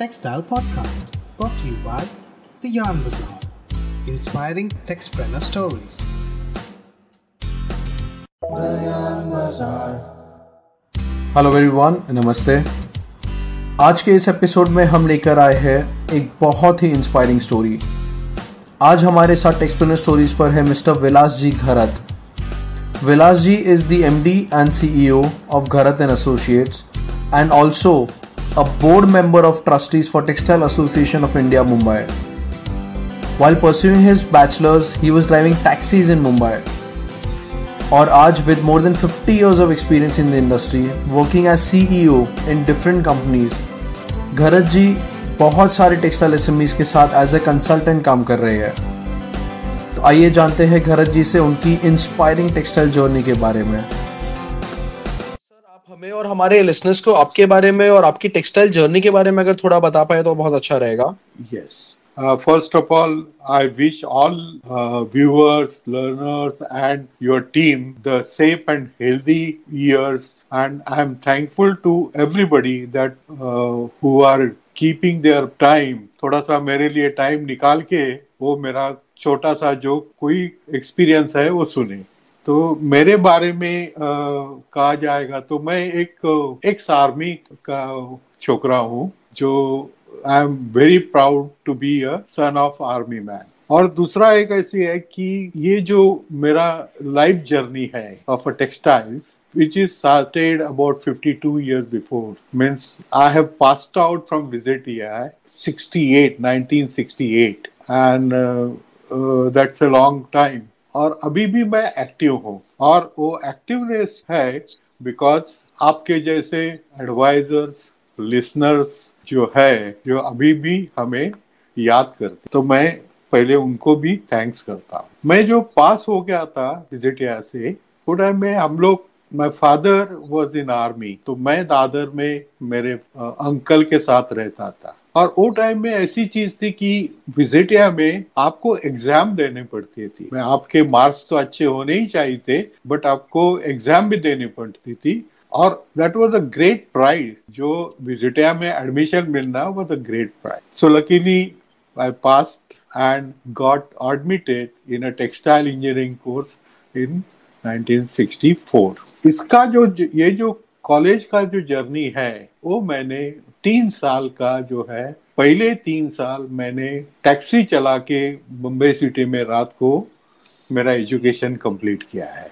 Textile Podcast, brought to you by The Yarn Bazaar, inspiring textpreneur stories. The Yarn Bazaar. Hello everyone नमस्ते आज के इस episode में हम लेकर आए हैं एक बहुत ही इंस्पायरिंग स्टोरी आज हमारे साथ एक्सप्लेनर स्टोरीज पर है mister Vilas ji Gharat Vilas ji is the MD and CEO of Gharat and associates and also a board member of trustees for textile association of India Mumbai While pursuing his bachelor's, he was driving taxis in Mumbai. और आज with more than 50 years of experience in the industry, working as CEO in different companies, घरत जी बहुत सारे textile SMEs के साथ as a consultant काम कर रहे हैं तो आइए जानते हैं घरत जी से उनकी इंस्पायरिंग टेक्सटाइल जर्नी के बारे में हमें और हमारे लिसनर्स को आपके बारे में और आपकी टेक्सटाइल जर्नी के बारे में अगर थोड़ा बता पाए तो बहुत अच्छा रहेगा। Yes first of all I wish all viewers learners and your team the safe and healthy years and I am thankful to everybody that who are keeping their time थोड़ा सा मेरे लिए टाइम निकाल के वो मेरा छोटा सा जो कोई एक्सपीरियंस है वो सुने। तो मेरे बारे में कहा जाएगा तो मैं एक एक आर्मी का छोकरा हूँ, जो I am very proud to be a son of army man और दूसरा एक ऐसी है कि ये जो मेरा लाइफ जर्नी है of a textiles which is started about 52 years before means I have passed out from visit year 68 1968 and that's a long time और अभी भी मैं एक्टिव हूँ। और वो एक्टिवनेस है बिकॉज़ आपके जैसे एडवाइजर्स लिसनर्स जो है, जो अभी भी हमें याद करते तो मैं पहले उनको भी थैंक्स करता हूँ। मैं जो पास हो गया था विजिटिया से टाइम में हम लोग my father was in army तो मैं दादर में मेरे अंकल के साथ रहता था। और वो टाइम में ऐसी चीज़ थी कि विजिटिया में आपको एग्ज़ाम देने पड़ती थी। मैं आपके मार्क्स तो अच्छे होने ही चाहिए थे बट आपको एग्ज़ाम भी देनी पड़ती थी। और that was a great prize जो विजिटिया में एडमिशन मिलना was a great prize so luckily I passed and got admitted in a textile engineering course in 1964 इसका जो ये जो कॉलेज का जो जर्नी है, वो मैंने तीन साल का जो है पहले तीन साल मैंने टैक्सी चला के मुंबई सिटी में रात को मेरा एजुकेशन कंप्लीट किया है।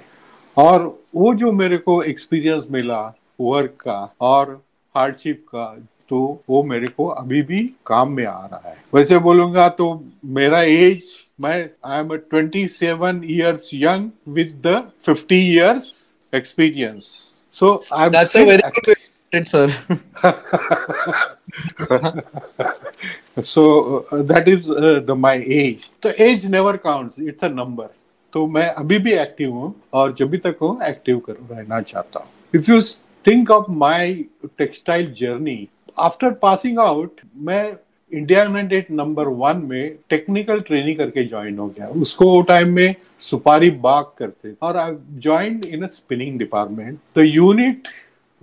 और वो जो मेरे को एक्सपीरियंस मिला वर्क का और हार्डशिप का तो वो मेरे को अभी भी काम में आ रहा है। वैसे बोलूँगा तो मेरा एज मैं I am twenty seven years young with the fifty years experience so I That's a very good way to put it, sir. so uh, that is uh, the my age. तो age never counts it's a number तो मैं अभी भी active हूँ और जब भी तक हूँ एक्टिव कर रहना चाहता हूँ। If you think of my textile journey after passing out मैं इंडिया यूनाइटेड नंबर वन में टेक्निकल ट्रेनिंग करके ज्वाइन हो गया। उसको टाइम में सुपारी बाग करते। और I join in a spinning department the unit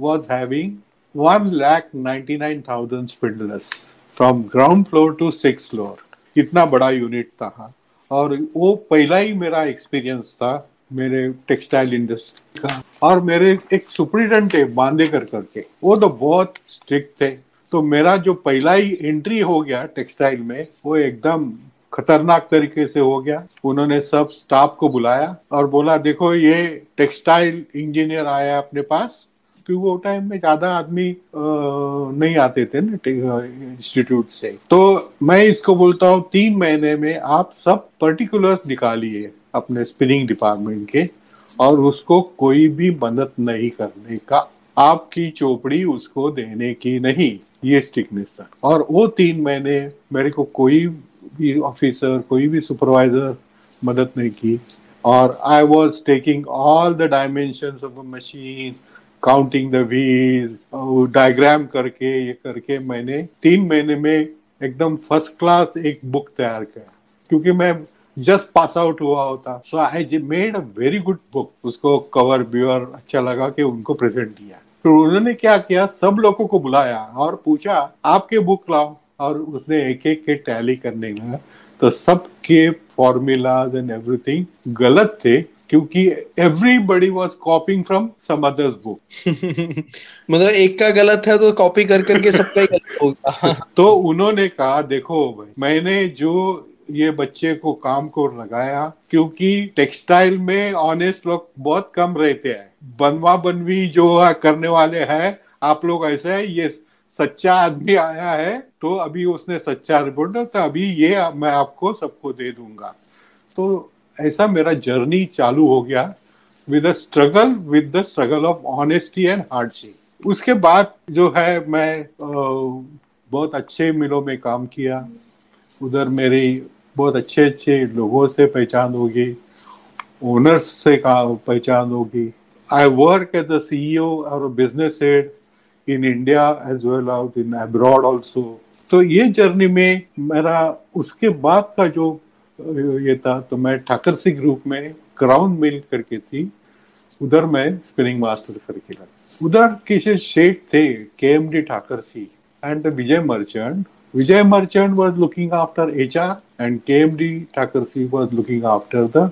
was having 1 lakh 99,000 spindlers from ground floor to sixth floor. इतना बड़ा यूनिट था। और वो पहला ही मेरा एक्सपीरियंस था मेरे टेक्सटाइल इंडस्ट्री का। और मेरे एक सुप्रिटेंडेंट है बांदेकर करके। वो तो बहुत स्ट्रिक्ट थे। तो मेरा जो पहला ही एंट्री हो गया टेक्सटाइल में वो एकदम खतरनाक तरीके से हो गया। उन्होंने सब स्टाफ को बुलाया और बोला देखो ये टेक्सटाइल इंजीनियर आया अपने पास। क्योंकि वो टाइम में ज़्यादा आदमी नहीं आते थे ना इंस्टीट्यूट से। तो मैं इसको बोलता हूँ, तीन महीने में आप सब पर्टिकुलर्स निकालिए अपने स्पिनिंग डिपार्टमेंट के और उसको कोई भी मदद नहीं करने का। आपकी चोपड़ी उसको देने की नहीं, ये स्टिकनेस था। और वो तीन महीने मेरे को कोई भी ऑफिसर कोई भी सुपरवाइजर मदद नहीं की। और I was taking all the dimension of a machine counting the wheels diagram करके, ये करके मैंने तीन महीने में एकदम फ़र्स्ट क्लास एक बुक तैयार किया। क्योंकि मैं जस्ट पास आउट हुआ होता। So I made a very good book उसको कवर ब्यूअर अच्छा लगा के उनको प्रेजेंट किया। तो उन्होंने क्या किया? सब लोगों को बुलाया और पूछा, आपके बुक लाओ। और उसने एक एक के टैली करने लगा। तो सबके फॉर्मूलाज एंड एवरीथिंग गलत थे। क्योंकि everybody was copying from some others book मतलब एक का गलत है तो कॉपी कर करके सबका ही गलत होगा तो उन्होंने कहा देखो भाई मैंने जो ये बच्चे को काम को लगाया क्योंकि टेक्सटाइल में ऑनेस्ट लोग बहुत कम रहते हैं। बनवा बनवी जो करने वाले हैं आप लोग ऐसे है ये सच्चा आदमी आया है तो अभी उसने सच्चा रिपोर्ट तो अभी ये मैं आपको सबको दे दूँगा। तो ऐसा मेरा जर्नी चालू हो गया with struggle with the struggle of honesty and hardship उसके बाद जो है मैं बहुत अच्छे मिलों में काम किया। उधर मेरी बहुत अच्छे अच्छे लोगों से पहचान होगी ओनर्स से पहचान होगी। I work as a CEO और business head in India as well out in abroad also तो ये जर्नी में मेरा, उसके बाद का जो ये था तो मैं ठाकर सिंह ग्रुप में क्राउन मिल करके थी उधर मैं स्पिनिंग मास्टर करके लगा उधर किसी शेख थे के M D Thakar Singh and Vijay Merchant. Vijay Merchant was looking after HR and KMD Thakursi was looking after the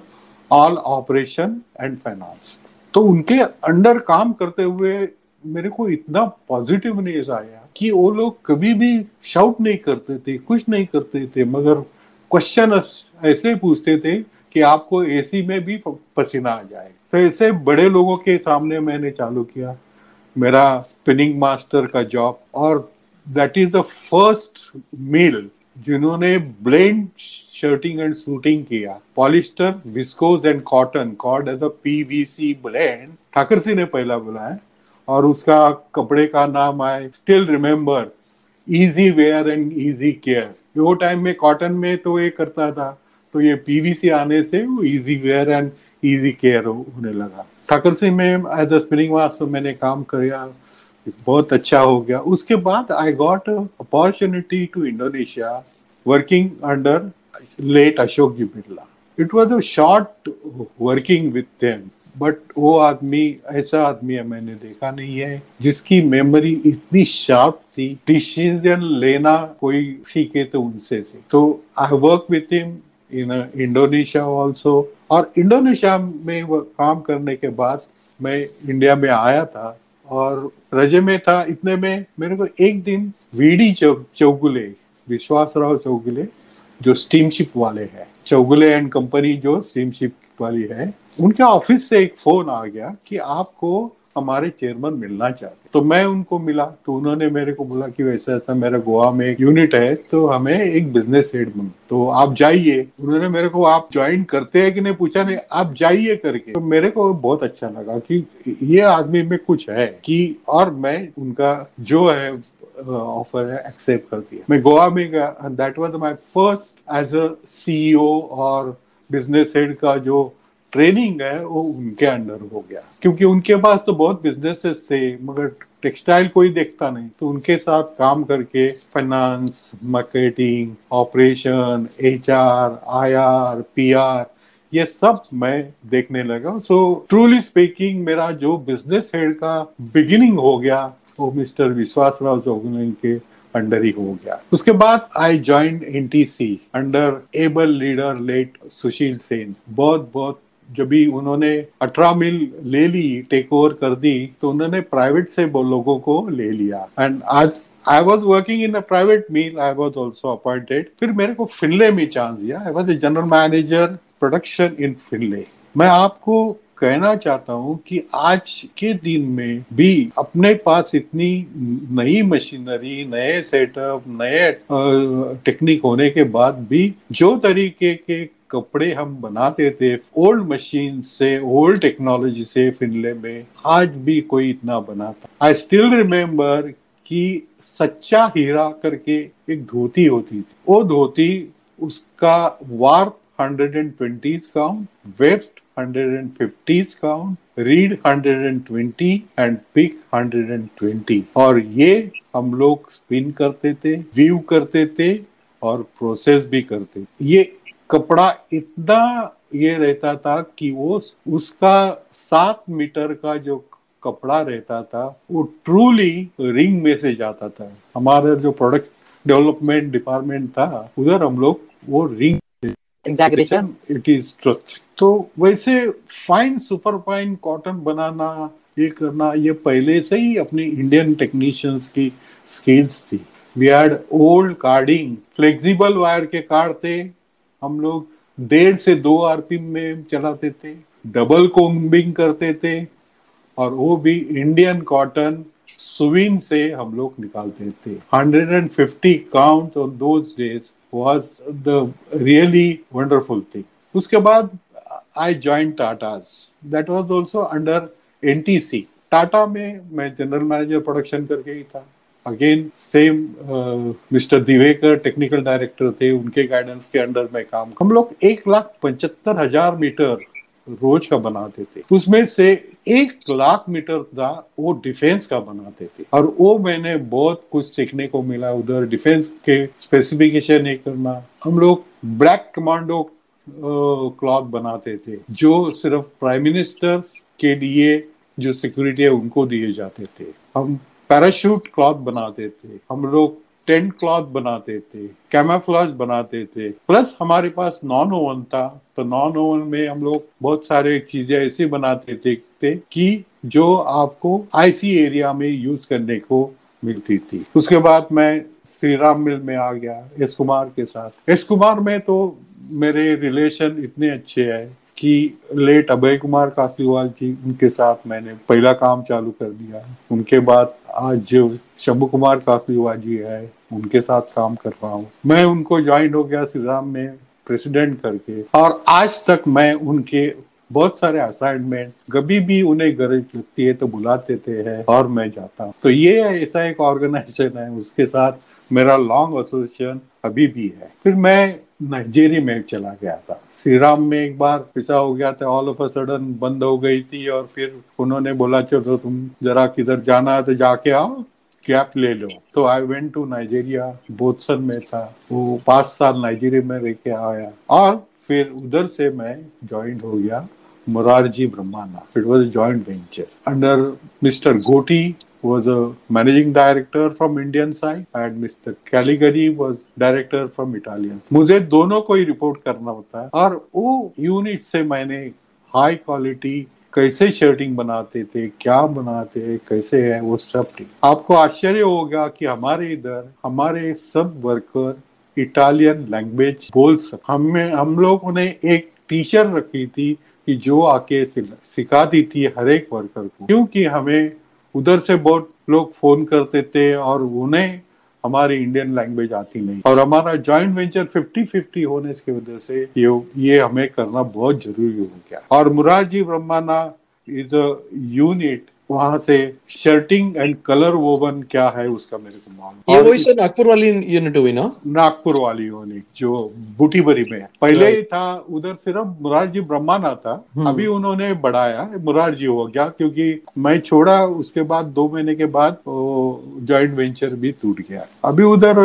all operation and finance. तो उनके अंडर काम करते हुए मेरे को इतना पॉजिटिवनेस आया कि वो लोग कभी भी शाउट नहीं करते थे, कुछ नहीं करते थे, मगर क्वेश्चन ऐसे पूछते थे कि आपको एसी में भी पसीना आ जाए। तो ऐसे बड़े लोगों के सामने मैंने चालू किया। मेरा स्पिनिंग मास्टर का जॉब और that is the first mill जिन्होंने ब्लेंड शर्टिंग एंड सूटिंग किया। Polyester viscose and cotton code as a PVC blend Thakar Singh ने पहला बुलाया और उसका कपड़े का नाम I still remember easy wear and easy care वो टाइम में कॉटन में तो ये करता था तो ये पीवीसी आने से वो easy wear and easy care होने लगा। ठाकर सिंह में एज अ स्पिनिंग मास्टर मैंने काम किया, बहुत अच्छा हो गया। उसके बाद I got opportunity to Indonesia working under late Ashok ji Birla it was a short working with them but वो आदमी, ऐसा आदमी है, मैंने देखा नहीं है, जिसकी मेमोरी इतनी शार्प थी डिसीज़न लेना कोई सीखे तो उनसे से। तो I work with him in Indonesia also और इंडोनेशिया में काम करने के बाद मैं इंडिया में आया था और रजे में था, इतने में मेरे को एक दिन वीडी चौगुले विश्वास राव चौगुले, जो स्टीमशिप वाले हैं, चौगुले एंड कंपनी जो स्टीमशिप वाली है उनके ऑफ़िस से एक फ़ोन आ गया कि आपको हमारे चेयरमैन मिलना चाहते तो मैं उनको मिला तो उन्होंने मेरे को बोला कि वैसा ऐसा मेरा गोवा में एक यूनिट है तो हमें एक बिज़नेस हेड बन। तो आप जाइए। उन्होंने मेरे को, आप ज्वाइन करते हैं कि नहीं पूछा नहीं, आप जाइए करके। तो मेरे को बहुत अच्छा लगा कि ये आदमी में कुछ है कि, और मैं उनका जो है ऑफ़र है एक्सेप्ट कर दिया। मैं गोवा में गया। That was my first as a CEO और बिज़नेस हेड का जो ट्रेनिंग है, वो उनके अंडर हो गया। क्योंकि उनके पास तो बहुत बिजनेसेस थे, मगर टेक्सटाइल कोई देखता नहीं। तो उनके साथ काम करके finance marketing operation H R I R P R ये सब मैं देखने लगा। सो ट्रूली स्पीकिंग मेरा जो बिज़नेस हेड का बिगिनिंग हो गया, वो मिस्टर विश्वास राव चौगुलन के अंडर ही हो गया। उसके बाद I join N T C under able leader late Sushil Sen बहुत बहुत जब भी उन्होंने अठारह मिल ले ली टेक ओवर कर दी तो उन्होंने प्राइवेट से लोगों को ले लिया। एंड आज I was working in a private mill I was also appointed फिर मेरे को फिनले में चांस दिया। I was a general manager production in Finlay मैं आपको कहना चाहता हूँ कि आज के दिन में भी अपने पास इतनी नई मशीनरी, नए सेटअप नए टेक्निक होने के बाद भी जो तरीके के कपड़े हम बनाते थे ओल्ड मशीन से ओल्ड टेक्नोलॉजी से फिनले में, आज भी कोई इतना बनाता। आई स्टिल रिमेम्बर कि सच्चा हीरा करके एक धोती होती थी। वो धोती उसका वार्प 120 का weft 150s count reed 120 and pick 120 और ये हम लोग स्पिन करते थे व्यू करते थे और प्रोसेस भी करते थे। ये कपड़ा इतना ये रहता था कि वो उसका सात मीटर का जो कपड़ा रहता था वो ट्रूली रिंग में से जाता था। हमारा जो प्रोडक्ट डेवलपमेंट डिपार्टमेंट था उधर हम लोग वो रिंग इट इज़ स्ट्रक्चर तो वैसे फाइन सुपर फाइन कॉटन बनाना, ये करना, ये पहले से ही अपनी इंडियन टेक्नीशियंस की स्किल्स थी। We had old carding flexible wire के कार्ड थे। हम लोग डेढ़ से दो आरपीएम में चलाते थे डबल कोम्बिंग करते थे, और वो भी इंडियन कॉटन सुविन से हम लोग निकालते थे। 150 count on those days was the really wonderful thing उसके बाद I join Tatas that was also under NTC Tata में मैं जनरल मैनेजर प्रोडक्शन करके ही था. Again same mister Divekar technical director थे, उनके गाइडेंस के अंडर में काम हम लोग एक लाख पचहत्तर हज़ार मीटर रोज का बनाते थे। उसमें से एक लाख मीटर था वो डिफेंस का बनाते थे। और वो मैंने बहुत कुछ सीखने को मिला उधर। डिफेंस के स्पेसिफिकेशन ये करना। हम लोग ब्लैक कमांडो क्लॉथ बनाते थे जो सिर्फ़ प्राइम मिनिस्टर के लिए जो सिक्योरिटी है उनको दिए जाते थे। हम पैराशूट क्लॉथ बनाते थे हम लोग टेंट क्लॉथ बनाते थे कैमाफ्लाज बनाते थे। प्लस हमारे पास नॉन ओवन था तो नॉन ओवन में हम लोग बहुत सारे चीज़ें ऐसी बनाते थे, थे कि जो आपको आईसी एरिया में यूज़ करने को मिलती थी। उसके बाद मैं श्री राम मिल में आ गया, एस कुमार के साथ। एस कुमार में तो मेरे रिलेशन इतने अच्छे हैं कि लेट अभय कुमार कासीवाल जी, उनके साथ मैंने पहला काम चालू कर दिया। उनके बाद आज शंभु कुमार कासीवाल जी है, उनके साथ काम कर रहा हूँ। मैं उनको ज्वाइन हो गया श्री राम में प्रेसिडेंट करके। और आज तक मैं उनके बहुत सारे असाइनमेंट कभी भी उन्हें गरज लगती है तो बुलाते थे है और मैं जाता हूँ। तो ये ऐसा एक ऑर्गेनाइजेशन है, उसके साथ मेरा लॉन्ग एसोसिएशन अभी भी है फिर मैं नाइजेरिया में चला गया था श्री राम में एक बार ऐसा हो गया था ऑल ऑफ़ अ सडन बंद हो गई थी और फिर उन्होंने बोला, चलो तुम जरा किधर जाना है तो जाके आओ कैप ले लो तो आई वेंट टू नाइजेरिया बोत्सन में था वो पाँच साल नाइजीरिया में रह के आया और फिर उधर से मैं ज्वाइन हो गया Morarji Brahmana. Was a joint venture. Under Mr. Goti was a managing director from Indian side and Mr. Caligari was director from Italian. मुझे दोनों को ही रिपोर्ट करना होता है और वो यूनिट से मैंने हाई क्वालिटी कैसे शर्टिंग बनाते थे, क्या बनाते हैं, कैसे है, वो सब ठीक आपको आश्चर्य होगा कि हमारे इधर हमारे सब वर्कर इटालियन लैंग्वेज बोल सकते हमें हम लोगों ने एक टीचर रखी थी कि जो आके सिखाती थी हर एक वर्कर को क्योंकि हमें उधर से बहुत लोग फ़ोन करते थे और उन्हें हमारी इंडियन लैंग्वेज आती नहीं। और हमारा जॉइंट वेंचर 50 50 होने की वजह से ये ये हमें करना बहुत ज़रूरी हो गया। और मुरारजी ब्रह्माना इज़ अ यूनिट वहाँ से शर्टिंग एंड कलर वोवन क्या है उसका मेरे को मालूम ये वही से नागपुर वाली यूनिट हुई ना? नागपुर वाली यूनिट जो बूटीबरी में है। पहले ही था उधर सिर्फ़ मुरारजी ब्रह्माना था। अभी उन्होंने बढ़ाया मुरारजी हो गया क्योंकि मैं छोड़ा उसके बाद दो महीने के बाद ज्वाइंट वेंचर भी टूट गया। अभी उधर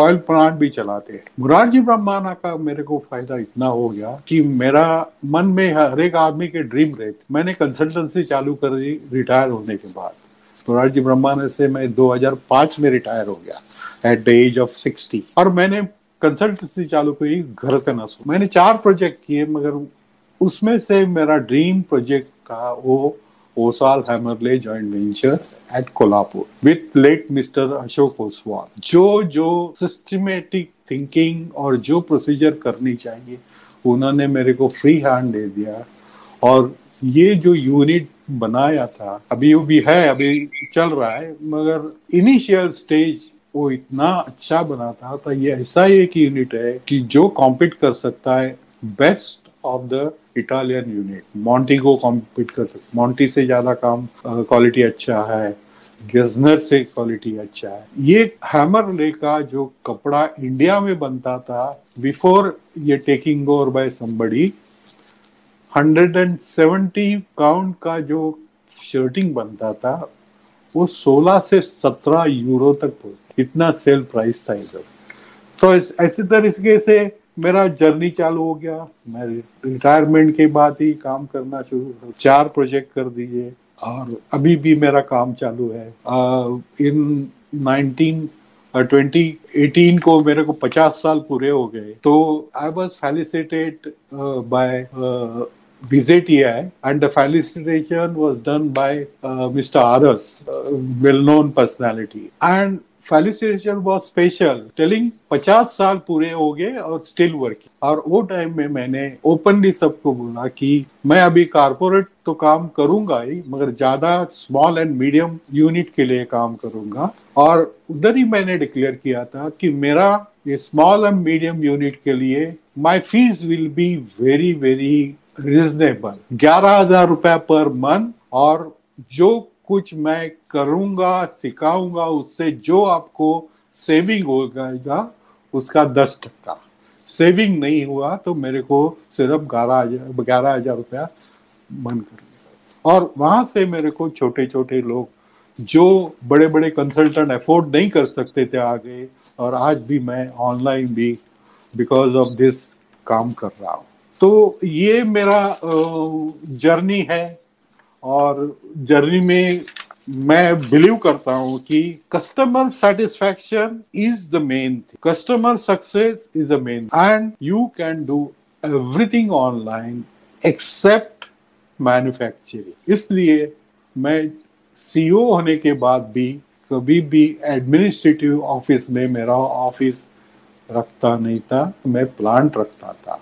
ऑयल प्लांट भी चलाते हैं। मुरारजी ब्रह्माना का मेरे को फ़ायदा इतना हो गया कि मेरा मन में हर एक आदमी के ड्रीम रहे मैंने कंसल्टेंसी चालू कर दी रिटायर होने के बाद। मोरारजी ब्रह्मानंद से मैं 2005 में रिटायर हो गया एट द एज ऑफ़ 60 और मैंने कंसल्टेंसी चालू की, घर से ना मैंने चार प्रोजेक्ट किए, मगर उसमें से मेरा ड्रीम प्रोजेक्ट था, वो Oswal Hammerle joint venture at Kolhapur with late mister Ashok Oswal. जो जो सिस्टमेटिक थिंकिंग और जो प्रोसीजर करनी चाहिए, उन्होंने मेरे को फ्री हैंड दे दिया। और ये जो यूनिट बनाया था। अभी वो भी है, अभी चल रहा है, मगर इनिशियल स्टेज वो इतना अच्छा बना था तो ये ऐसा एक यूनिट है कि जो कॉम्पीट कर सकता है best of the Italian unit Monti को कॉम्पीट कर सकते मॉन्टी से ज़्यादा काम क्वालिटी अच्छा है। गेजनर से क्वालिटी अच्छा है। ये हैमर ले का जो कपड़ा इंडिया में बनता था बिफोर ये taking over by somebody 170 count का जो शर्टिंग बनता था, वो 16 से 17 यूरो तक इतना सेल प्राइस था इधर। तो इस, ऐसे तरीके से मेरा जर्नी चालू हो गया। मैं रिटायरमेंट के बाद ही काम करना शुरू चार प्रोजेक्ट कर दिए और अभी भी मेरा काम चालू है। इन नाइनटीन ट्वेंटी एटीन को मेरे को पचास साल पूरे हो गए। तो I was felicitated by VZTI and the felicitation was done by uh, Mr. Aras, uh, well-known personality. And felicitation was special telling पचास साल पूरे हो गए और स्टिल वर्किंग और वो टाइम में मैंने ओपनली सबको बोला कि मैं अभी कारपोरेट तो काम करूँगा ही मगर ज़्यादा स्मॉल एंड मीडियम यूनिट के लिए काम करूँगा और उधर ही मैंने डिक्लेयर किया था कि मेरा ये स्मॉल एंड मीडियम यूनिट के लिए my fees will be very very reasonable ग्यारह हज़ार रुपया पर मंथ और जो कुछ मैं करूँगा, सिखाऊँगा, उससे जो आपको सेविंग हो जाएगा उसका दस टक्का। सेविंग नहीं हुआ तो मेरे को सिर्फ़ ग्यारह हज़ार ग्यारह हज़ार रुपया मन कर और वहाँ से मेरे को छोटे छोटे लोग जो बड़े बड़े कंसल्टेंट अफोर्ड नहीं कर सकते थे आगे, और आज भी मैं ऑनलाइन भी बिकॉज़ ऑफ़ दिस काम कर रहा हूँ। तो ये मेरा जर्नी है और जर्नी में मैं बिलीव करता हूँ कि customer satisfaction is the main thing customer success is the main and you can do everything online except manufacturing इसलिए मैं सीईओ e होने के बाद भी कभी भी एडमिनिस्ट्रेटिव ऑफ़िस में मेरा ऑफ़िस रखता नहीं था, मैं प्लांट रखता था।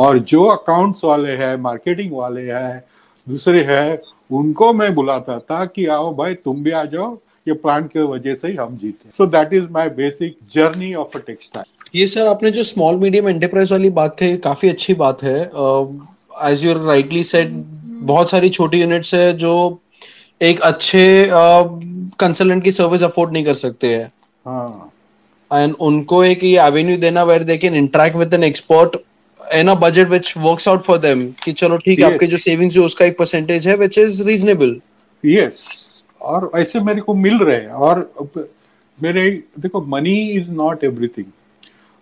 और जो अकाउंट्स वाले हैं मार्केटिंग वाले हैं दूसरे हैं उनको मैं बुलाता था कि आओ भाई तुम भी आ जाओ ये प्लांट की वजह से ही हम जीते so that is my basic journey of a textile ये सर आपने जो स्मॉल मीडियम एंटरप्राइज वाली बात कही काफ़ी अच्छी बात है। एज यू राइटली सेड बहुत सारी छोटी यूनिट्स है जो एक अच्छे कंसल्टेंट uh, की सर्विस अफोर्ड नहीं कर सकते हैं। हाँ। एंड उनको एक ये एवेन्यू देना where they can interact with an expert in a budget which works out for them कि चलो ठीक है आपके जो सेविंग्स है उसका एक परसेंटेज है व्हिच इज़ रीजनेबल यस और ऐसे मेरे को मिल रहे हैं। और मेरे देखो मनी इज़ नॉट एवरीथिंग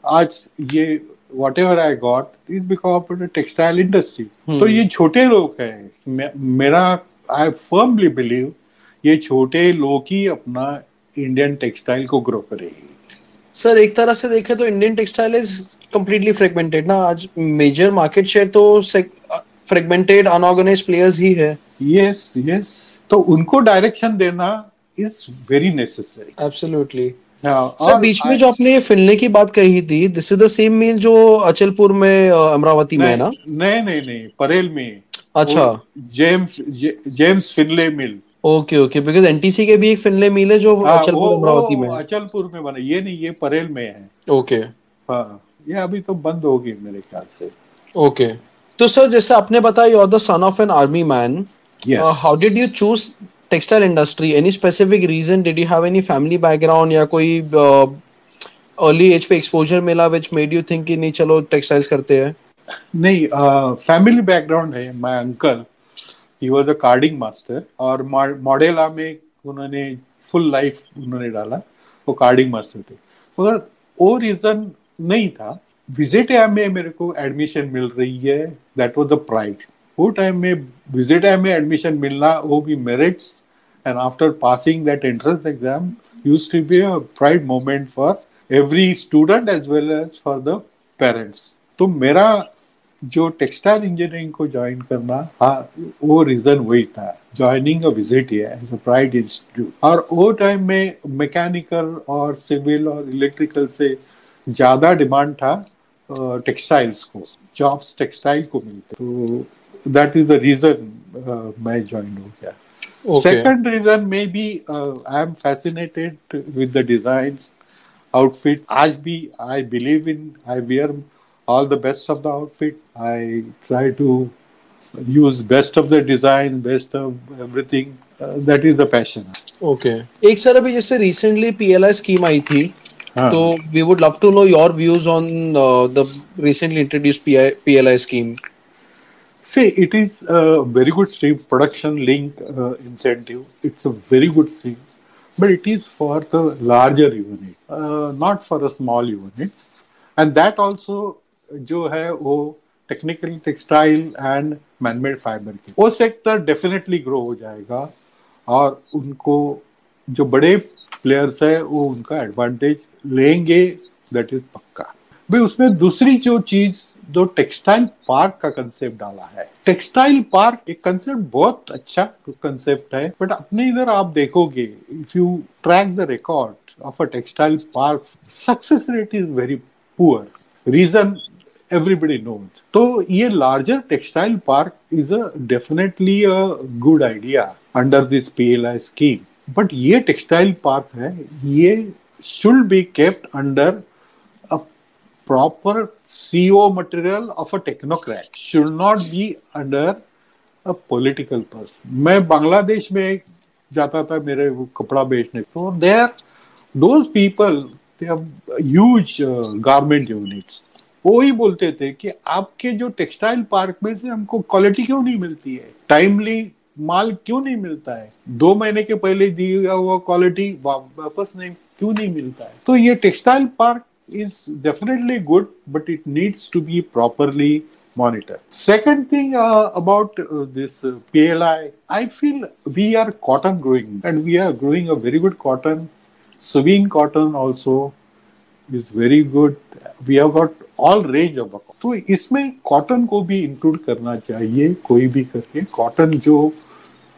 आज ये whatever I got is because textile industry तो ये छोटे लोग हैं। मेरा आई फर्मली बिलीव ये छोटे लोग ही अपना इंडियन टेक्सटाइल को ग्रो करेगी। सर एक तरह से देखे तो Indian textile is completely fragmented ना आज मेजर मार्केट शेयर तो फ्रेगमेंटेड अनऑर्गेनाइज प्लेयर्स ही है। यस यस तो उनको डायरेक्शन देना is very necessary absolutely sir बीच में जो आपने फिनले की बात कही थी this is the same mill जो अचलपुर में अमरावती में है ना? नहीं नहीं नहीं परेल में। अच्छा। James James Finlay mill okay okay because NTC के भी एक फिनले मिल है जो हाँ, अचलपुर अमरावती में अचलपुर में बना ये नहीं ये परेल में है। ओके हाँ ये अभी तो बंद होगी मेरे ख्याल से। ओके तो सर जैसे आपने बताया you are the son of an army man how did you choose textile industry any specific reason did you have any family background या कोई अर्ली एज पे एक्सपोजर मिला व्हिच मेड यू थिंक कि नहीं चलो टेक्सटाइल्स करते हैं? नहीं फैमिली बैकग्राउंड है my uncle he was a carding master और मॉडेला में उन्होंने फुल लाइफ उन्होंने डाला। वो कार्डिंग मास्टर थे। मगर वो रीजन नहीं था। विज़िट में मेरे को एडमिशन मिल रही है। दैट वॉज़ द प्राइड वो टाइम में विज़िट में एडमिशन मिलना, वो भी merits and after passing that entrance exam use to be a pride moment for every student as well as for the parents तो मेरा जो टेक्सटाइल इंजीनियरिंग को ज्वाइन करना हाँ वो रीजन वही था। ज्वाइनिंग अ विज़िट एज अ प्राइड इंस्टीट्यूट और वो टाइम में मैकेनिकल और सिविल और इलेक्ट्रिकल से ज़्यादा डिमांड था टेक्सटाइल्स को। जॉब्स टेक्सटाइल को मिलते। तो दैट इज़ द रीजन मैं ज्वाइन हो गया। Second reason maybe uh, I am fascinated with the designs, outfit. आज भी I believe in I wear all the best of the outfit. I try to use best of the design, best of everything. Uh, that is the passion. Okay. एक sir अभी जैसे recently PLI scheme आई थी तो we would love to know your views on uh, the recently introduced PI, PLI scheme. See, it is a very good scheme, production link uh, incentive. It's a very good thing, but it is for the larger unit, uh, not for the small units. And that also जो है वो technical textile and manmade fibre की। वो sector definitely grow हो जाएगा और उनको जो बड़े प्लेयर्स है, वो उनका एडवांटेज लेंगे दैट इज़ पक्का। भाई उसमें दूसरी जो चीज़, जो टेक्सटाइल पार्क का कंसेप्ट डाला है। टेक्सटाइल पार्क एक कंसेप्ट बहुत अच्छा कंसेप्ट है बट अपने इधर आप देखोगे if you track the record of a textile park success rate is very poor reason everybody knows. तो ये larger textile park is a definitely a good idea under this PLI scheme but ये textile park है, ये should be kept under proper CO material of a technocrat. Should not be under a political person. मैं बांग्लादेश में जाता था मेरे कपड़ा बेचने। तो there those people they huge garment units वो ही बोलते थे कि आपके जो टेक्सटाइल पार्क में से हमको क्वालिटी क्यों नहीं मिलती है? टाइमली माल क्यों नहीं मिलता है? दो महीने के पहले दिया हुआ क्वालिटी वापस नहीं, क्यों नहीं मिलता है? तो ये textile park is definitely good but it needs to be properly monitor second thing about this P L I I feel we are cotton growing and we are growing a very good cotton swing cotton also is very good. We have got all range of तो इसमें cotton को भी include करना चाहिए, कोई भी करके। Cotton जो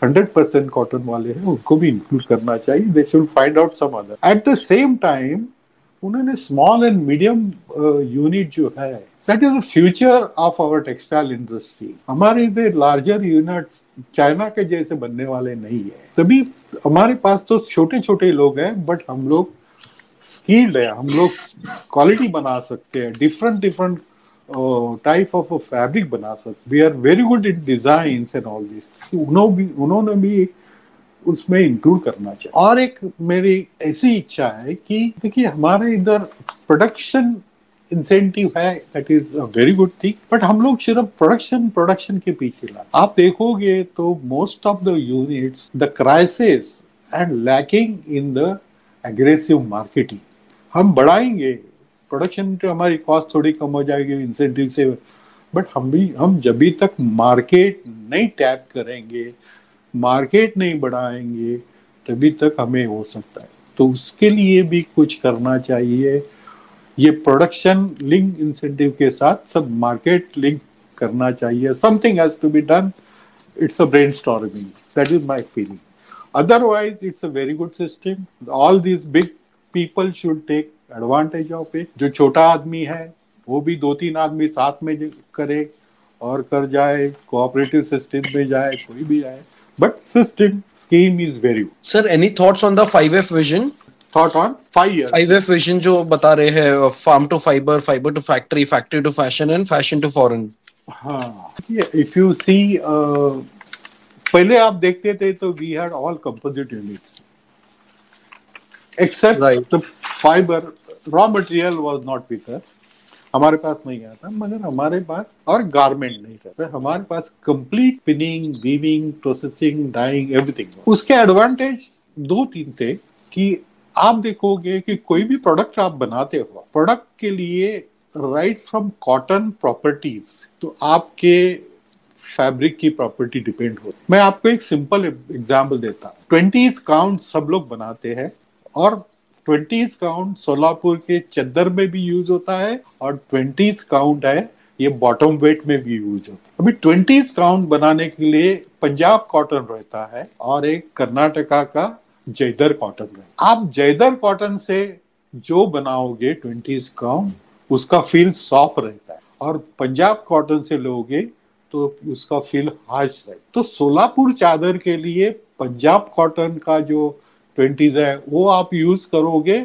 100 परसेंट कॉटन वाले हैं, उनको भी इंक्लूड करना चाहिए। They should find out some other at the same time उन्होंने स्मॉल एंड मीडियम यूनिट जो है that is the future of our textile industry हमारे इधर लार्जर यूनिट चाइना के जैसे बनने वाले नहीं है। तभी हमारे पास तो छोटे छोटे लोग हैं बट हम लोग स्किल्ड है, हम लोग क्वालिटी बना सकते हैं different different type of fabric बना सकते we are very good in design and all this उन्होंने भी उसमें इंक्लूड करना चाहिए। और एक मेरी ऐसी इच्छा है कि, देखिए, हमारे इधर प्रोडक्शन इंसेंटिव है that is a very good thing but हम लोग सिर्फ़ प्रोडक्शन प्रोडक्शन के पीछे ला आप देखोगे तो most of the units the crisis and lacking in the aggressive marketing हम बढ़ाएँगे प्रोडक्शन तो हमारी कॉस्ट थोड़ी कम हो जाएगी इंसेंटिव से। बट हम भी, हम जब भी तक मार्केट नहीं टैप करेंगे मार्केट नहीं बढ़ाएँगे, तभी तक हमें हो सकता है। तो उसके लिए भी कुछ करना चाहिए। ये प्रोडक्शन लिंक इंसेंटिव के साथ सब मार्केट लिंक करना चाहिए। Something has to be done it's a brain storming that is my feeling otherwise it's a very good system all these big people should take advantage of it जो छोटा आदमी है वो भी दो तीन आदमी साथ में करे और कर जाए कोऑपरेटिव सिस्टम में जाए कोई भी जाए but system scheme is very good. Sir, any thoughts on the 5F vision? Thought on five years. 5F vision जो बता रहे हैं farm to fiber, fiber to factory, factory to fashion and fashion to foreign. हाँ, if you see uh, पहले आप देखते थे तो had all composite units. Except right. the fiber raw material was not with us. हमारे पास नहीं आता मगर हमारे पास और गारमेंट नहीं था। हमारे पास complete spinning weaving processing dyeing everything उसके एडवांटेज दो तीन थे कि आप देखोगे कि कोई भी प्रोडक्ट आप बनाते हो प्रोडक्ट के लिए राइट फ्रॉम कॉटन प्रॉपर्टीज़ तो आपके फैब्रिक की प्रॉपर्टी डिपेंड होती मैं आपको एक सिंपल एग्जांपल देता ट्वेंटी काउंट सब लोग बनाते हैं और ट्वेंटी काउंट सोलापुर के चद्दर में भी यूज़ होता है और ट्वेंटी काउंट है, ये बॉटम वेट में भी यूज़ होता है। अभी ट्वेंटी काउंट बनाने के लिए पंजाब कॉटन रहता है और एक कर्नाटका का जयदर कॉटन रहता है। आप जयदर कॉटन से जो बनाओगे ट्वेंटी काउंट उसका फील सॉफ्ट रहता है और पंजाब कॉटन से लोगे तो उसका फील हार्श रहता तो सोलापुर चादर के लिए पंजाब कॉटन का जो ट्वेंटीज है, वो आप यूज़ करोगे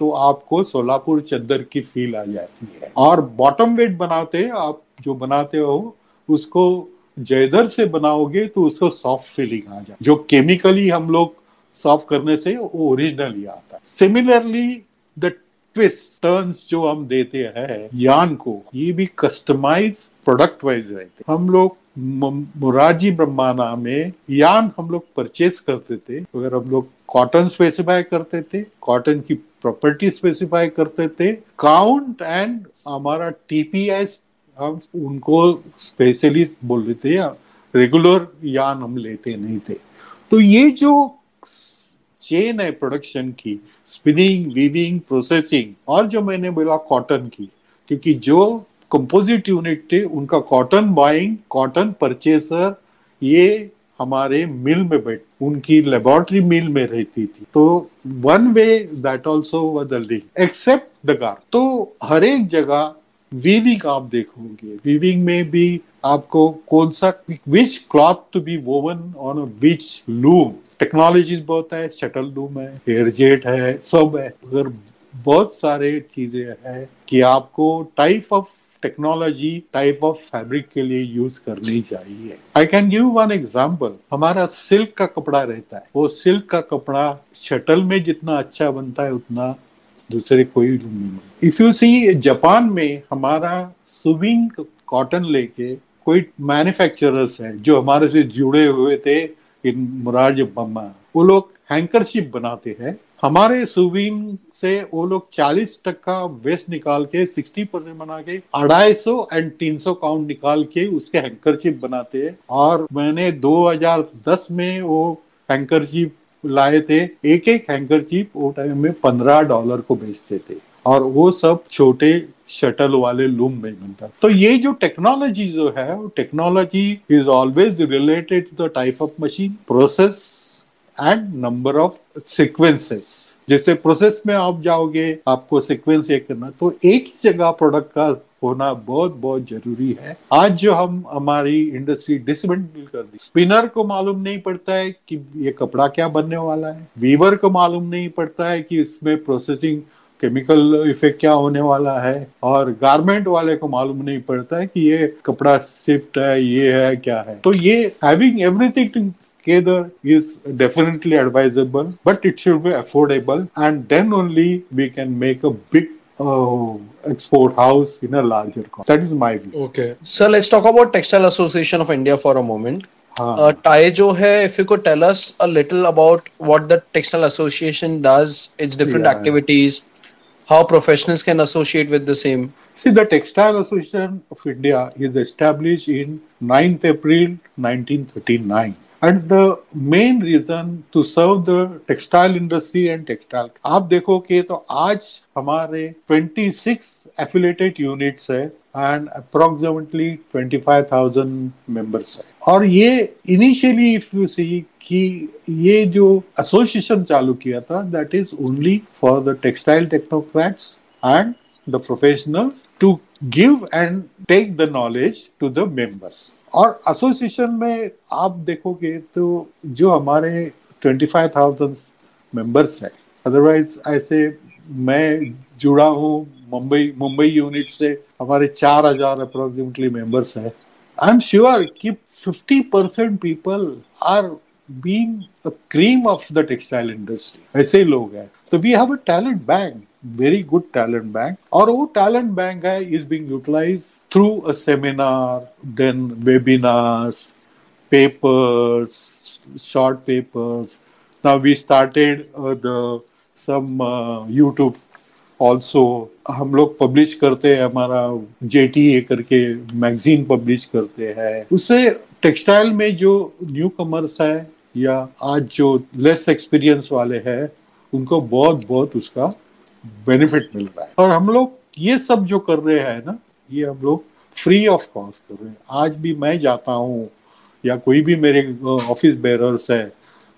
तो आपको सोलापुर चद्दर की फील आ जाती है। और बॉटम वेट बनाते, आप जो बनाते हो, उसको जयदर से बनाओगे तो उसको सॉफ्ट फीलिंग आ जाए जो केमिकली हम लोग सॉफ्ट करने से वो ओरिजिनली आता है। सिमिलरली द ट्विस्ट टर्न्स जो हम देते हैं, यान को, ये भी कस्टमाइज प्रोडक्ट वाइज रहते हम लोग मुराजी ब्रह्माना में यान हम लोग परचेज करते थे। अगर हम लोग कॉटन स्पेसिफाई करते थे कॉटन की प्रॉपर्टी स्पेसिफाई करते थे काउंट एंड हमारा टीपीएस हम उनको स्पेशलिस्ट बोल थे रेगुलर यान हम लेते नहीं थे। तो ये जो चेन है प्रोडक्शन की स्पिनिंग वीविंग प्रोसेसिंग और जो मैंने बोला कॉटन की, क्योंकि जो कंपोजिट यूनिट थे, उनका कॉटन बाइंग कॉटन परचेसर ये हमारे मिल में बैठ, उनकी लेबोरेटरी मिल में रहती थी। तो one way that also link except the गार तो हर एक जगह वीविंग आप देखोगे वीविंग में भी आपको कौन सा which cloth to be woven on which loom technology बहुत है शटल लूम है एयरजेट है, सब है। अगर बहुत सारे चीज़ें हैं कि आपको type of technology type of fabric के लिए यूज़ करनी चाहिए। I can give one example हमारा सिल्क का कपड़ा रहता है। वो सिल्क का कपड़ा शटल में जितना अच्छा बनता है, उतना दूसरे कोई इफ़ यू सी जापान में हमारा सुविंग कॉटन लेके कोई मैन्युफैक्चरर्स है जो हमारे से जुड़े हुए थे इन मुराज बम्मा वो लोग हैंकरशिप बनाते हैं। हमारे सुवीन से वो लोग 40 टक्का वेस्ट निकाल के 60 परसेंट बना के, अढ़ाई सौ एंड तीन सौ काउंट निकाल के उसके हैंकरशिप बनाते हैं। और मैंने 2010 में वो हैंकर चिप लाए थे। एक एक हैंकर चिप वो टाइम में पंद्रह डॉलर को बेचते थे। और वो सब छोटे शटल वाले लूम में बनता तो ये जो टेक्नोलॉजी जो है, वो technology is always related to the type of machine process and number of sequences जैसे प्रोसेस में आप जाओगे, आपको सिक्वेंस ये करना तो एक ही जगह प्रोडक्ट का होना बहुत बहुत ज़रूरी है। आज जो हम, हमारी इंडस्ट्री डिसमेंटल कर दी। स्पिनर को मालूम नहीं पड़ता है कि ये कपड़ा क्या बनने वाला है। वीवर को मालूम नहीं पड़ता है कि इसमें प्रोसेसिंग केमिकल इफ़ेक्ट क्या होने वाला है और गारमेंट वाले को मालूम नहीं पड़ता है कि ये कपड़ा शिफ्ट है ये है क्या है तो ये having everything together is definitely advisable, but it should be affordable, and then only we can make a big uh, export house in a larger cost. That is my view. Okay, so let's talk about Textile Association of India for a moment. Uh, TAI jo hai, if you could tell us a little about what the Textile Association does, its different yeah. activities, how professionals can associate with the same. See, the Textile Association of India is established in 9th April 1939. And the main reason to serve the textile industry and textile. आप देखोगे तो आज हमारे 26 affiliated units है and approximately 25,000 members है और ये initially if you see कि ये जो एसोसिएशन चालू किया था that is only for the textile technocrats and the professional to give and take the knowledge to the members और एसोसिएशन में आप देखोगे तो जो हमारे ट्वेंटी फाइव थाउज़ेंड मेंबर्स है अदरवाइज़ ऐसे मैं जुड़ा हूँ मुंबई मुंबई यूनिट से, हमारे चार हज़ार अप्रोक्सीमेटली मेंबर्स है। आई एम श्योर कि fifty percent people are being the cream of the textile industry ऐसे ही लोग हैं तो we have a talent bank very good talent bank or वो talent bank है is being utilized through a seminar then webinars papers short papers now we started uh, the some uh, youtube also हम लोग publish करते हैं हमारा जे T A करके magazine publish करते हैं उससे टेक्सटाइल में जो न्यू कमर्स है या आज जो लेस एक्सपीरियंस वाले हैं, उनको बहुत बहुत उसका बेनिफिट मिल रहा है। और हम लोग ये सब जो कर रहे हैं ना, ये हम लोग फ्री ऑफ़ कॉस्ट कर रहे हैं। आज भी मैं जाता हूँ या कोई भी मेरे ऑफ़िस बेरर्स है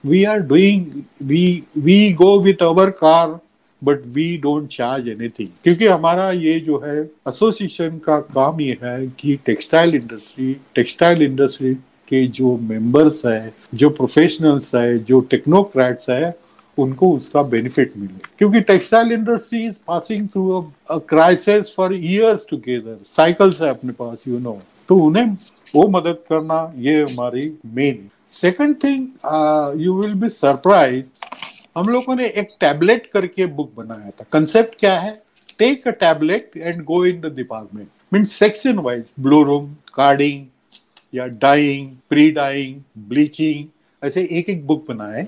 we are doing we we go with our car but we don't charge anything क्योंकि हमारा ये जो है एसोसिएशन का काम ये है कि टेक्सटाइल इंडस्ट्री टेक्सटाइल इंडस्ट्री के जो मेंबर्स है, जो प्रोफेशनल्स है, जो टेक्नोक्रेट्स है, उनको उसका बेनिफिट मिले। क्योंकि textile industry is passing through a crisis for years together cycles है अपने पास यू you नो know. तो उन्हें वो मदद करना ये हमारी main second thing you will be surprise हम लोगों ने एक टैबलेट करके बुक बनाया था। कंसेप्ट क्या है? Take a tablet and go in the department mean section wise blow room carding या डाइंग प्री डाइंग ब्लीचिंग ऐसे एक एक बुक बनाए।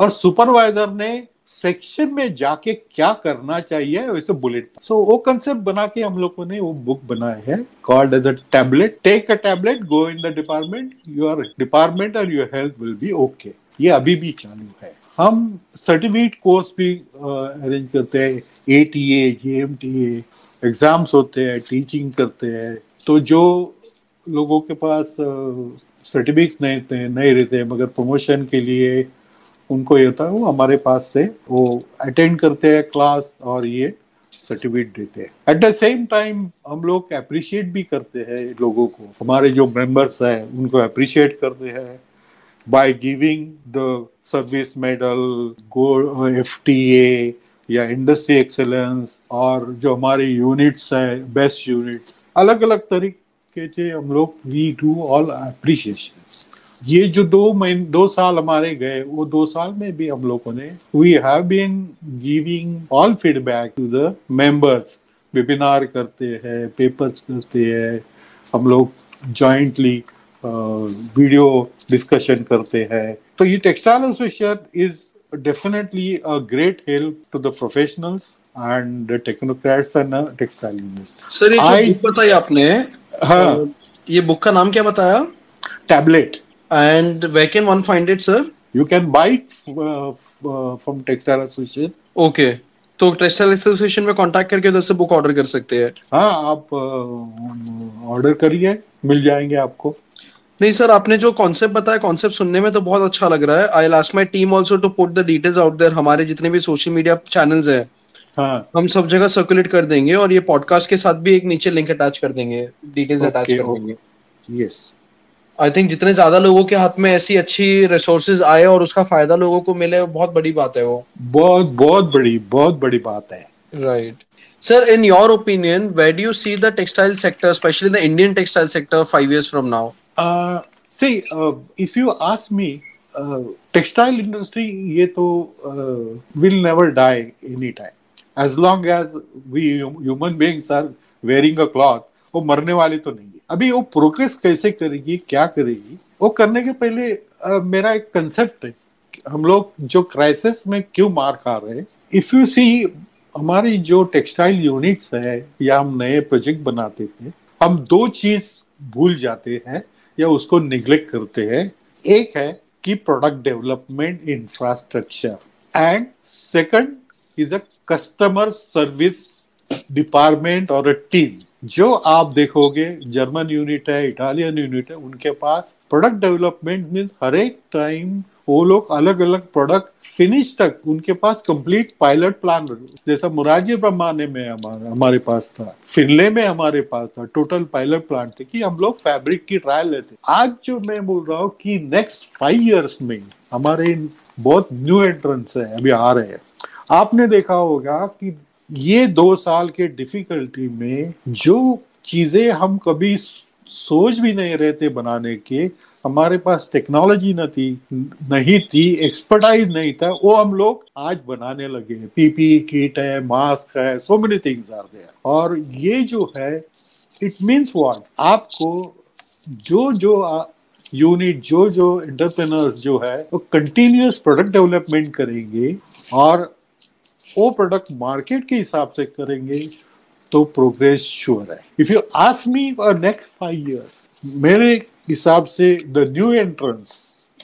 और सुपरवाइजर ने सेक्शन में जाके क्या करना चाहिए वैसे बुलेट सो so, वो कंसेप्ट बना के हम लोगों ने वो बुक बनाया है। Called as a tablet take a tablet go in the department your department और your health will be okay ये अभी भी चालू है। हम सर्टिफिकेट कोर्स भी अरेंज करते हैं A T A J M T A exams होते हैं टीचिंग करते हैं। तो जो लोगों के पास सर्टिफिकेट्स नहीं थे, नहीं रहते, मगर प्रमोशन के लिए उनको ये होता है, वो हमारे पास से वो अटेंड करते हैं क्लास और ये सर्टिफिकेट देते हैं। एट द सेम टाइम हम लोग अप्रिशिएट भी करते हैं लोगों को। हमारे जो मेंबर्स हैं, उनको अप्रिशिएट करते हैं। By giving the service medal गो एफ़ या इंडस्ट्री एक्सेलेंस और जो हमारे यूनिट्स हैं बेस्ट यूनिट अलग अलग तरीके से हम लोग वी डू ऑल अप्रिशिएशन ये जो दो महीने, दो साल हमारे गए, वो दो साल में भी हम लोगों ने we have been giving all feedback to the members webinar करते हैं पेपर्स करते हैं, हम लोग जॉइंटली वीडियो डिस्कशन करते हैं। तो ये textile association is definitely a great help to the professionals and technocrats and textile industry sir ये आई... बुक बताया आपने हाँ। ये बुक का नाम क्या बताया? Tablet and where can one find it sir you can buy from textile association okay तो टेक्सटाइल एसोसिएशन में कांटेक्ट करके उधर से बुक ऑर्डर कर सकते हैं। हाँ आप ऑर्डर करिए मिल जाएँगे आपको। नहीं सर आपने जो कॉन्सेप्ट बताया कॉन्सेप्ट सुनने में तो बहुत अच्छा लग रहा है। I last my team also to put the details out there हमारे जितने भी सोशल मीडिया चैनल्स हैं हाँ. हम सब जगह सर्कुलेट कर देंगे और ये पॉडकास्ट के साथ भी एक नीचे लिंक अटैच कर देंगे डिटेल्स अटैच कर okay. देंगे यस आई थिंक जितने ज़्यादा लोगों के हाथ में ऐसी अच्छी रिसोर्सेज आए और उसका फ़ायदा लोगों को मिले बहुत बड़ी बात है वो। बहुत बहुत बड़ी बहुत बड़ी बात है। Right sir in your opinion where do you see the textile sector specially the Indian textile sector five years from now see if you ask me textile industry ये तो will never die any time as long as we human beings are wearing a cloth वो मरने वाले तो नहीं है। अभी वो प्रोग्रेस कैसे करेगी क्या करेगी? वो करने के पहले आ, मेरा एक कंसेप्ट है हम लोग जो क्राइसिस में क्यों मार खा रहे हैं। इफ़ यू सी हमारी जो टेक्सटाइल यूनिट्स है या हम नए प्रोजेक्ट बनाते थे हम दो चीज़ भूल जाते हैं। या उसको निग्लेक्ट करते हैं, एक है कि product development infrastructure and second is a customer service department और अ टीम जो आप देखोगे जर्मन यूनिट है इटालियन यूनिट है, उनके पास प्रोडक्ट डेवलपमेंट मीन हर एक टाइम वो लोग अलग अलग प्रोडक्ट फिनिश तक उनके पास कंप्लीट पायलट प्लान जैसा मुराजी ब्रह्माने में हमारा, हमारे पास था, फिनले में हमारे पास था टोटल पायलट प्लान थे कि हम लोग फैब्रिक की ट्रायल लेते। आज जो मैं बोल रहा हूँ कि नेक्स्ट फाइव इयर्स में हमारे बहुत न्यू एंट्रेंस है, अभी आ रहे हैं। आपने देखा होगा कि ये दो साल के डिफिकल्टी में जो चीज़ें हम कभी सोच भी नहीं रहे थे बनाने के। हमारे पास टेक्नोलॉजी न थी, नहीं थी एक्सपर्टाइज नहीं था, वो हम लोग आज बनाने लगे हैं। पीपी किट है मास्क है so many things are there और ये जो है इट मींस व्हाट आपको जो जो यूनिट जो जो एंटरप्रेनर्स जो है, वो कंटिन्यूस प्रोडक्ट डेवलपमेंट करेंगे और वो प्रोडक्ट मार्केट के हिसाब से करेंगे। तो प्रोग्रेस श्योर है if you ask me for next five years मेरे हिसाब से the new entrance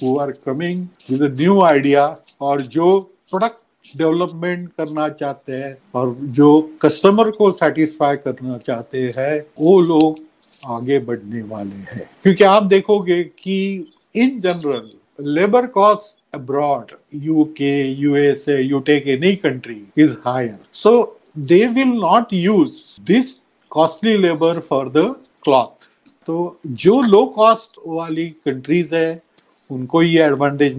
who are coming with new idea और जो प्रोडक्ट डेवलपमेंट करना चाहते हैं और जो कस्टमर को सेटिस्फाई करना चाहते हैं वो लोग आगे बढ़ने वाले हैं क्योंकि आप देखोगे कि in general labour cost abroad, UK, USA, you take any country, is higher. So they will not use this costly labor for the cloth. तो जो लो कॉस्ट वाली कंट्रीज़ है, उनको ये एडवांटेज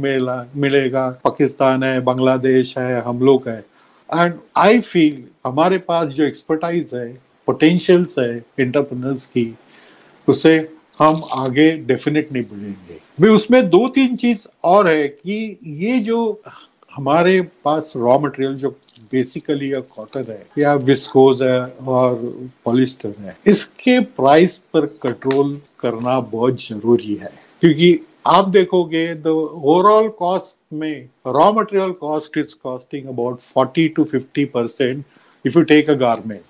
मिलेगा। पाकिस्तान है, बांग्लादेश है, हम लोग है। एंड आई फील हमारे पास जो एक्सपर्टाइज है पोटेंशियल्स है इंटरप्रनर्स की उससे हम आगे डेफिनेटली बढ़ेंगे। भी उसमें दो तीन चीज़ और है कि ये जो हमारे पास रॉ मटेरियल जो बेसिकली या कॉटन है, या विस्कोज है और पॉलिस्टर है, इसके प्राइस पर कंट्रोल करना बहुत ज़रूरी है। क्योंकि आप देखोगे द ओवरऑल कॉस्ट में raw material cost is costing about 40 to 50 percent if you take a garment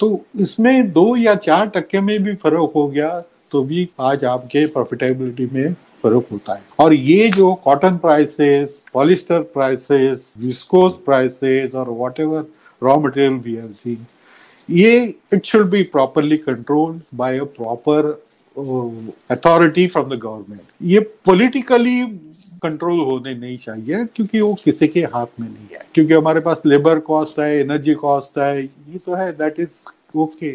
तो इसमें दो या चार टक्के में भी फ़र्क हो गया तो भी आज आपके प्रॉफिटेबिलिटी में फ़र्क होता है। और ये जो cotton prices polyester prices viscose prices और whatever raw material we have seen ये it should be properly controlled by a proper authority from the government ये पॉलिटिकली कंट्रोल होने नहीं चाहिए क्योंकि वो किसी के हाथ में नहीं है। क्योंकि हमारे पास लेबर कॉस्ट है एनर्जी कॉस्ट है, ये तो है that is okay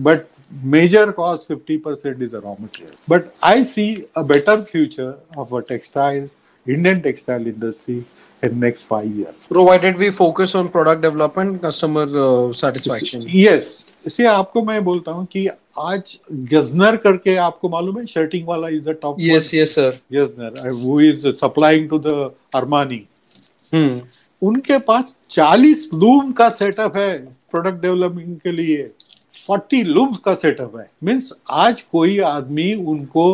but major cost 50% is a raw material but i see a better future of a textile indian textile industry in next 5 years provided we focus on product development customer uh, satisfaction yes इसे आपको मैं बोलता हूँ कि आज गजनर करके आपको मालूम है शर्टिंग वाला is the top yes yes sir गजनर who is supplying to the Armani उनके पास 40 लूम का सेटअप है प्रोडक्ट डेवलपमेंट के लिए फोर्टी लूम्स का सेटअप है। मीन्स आज कोई आदमी उनको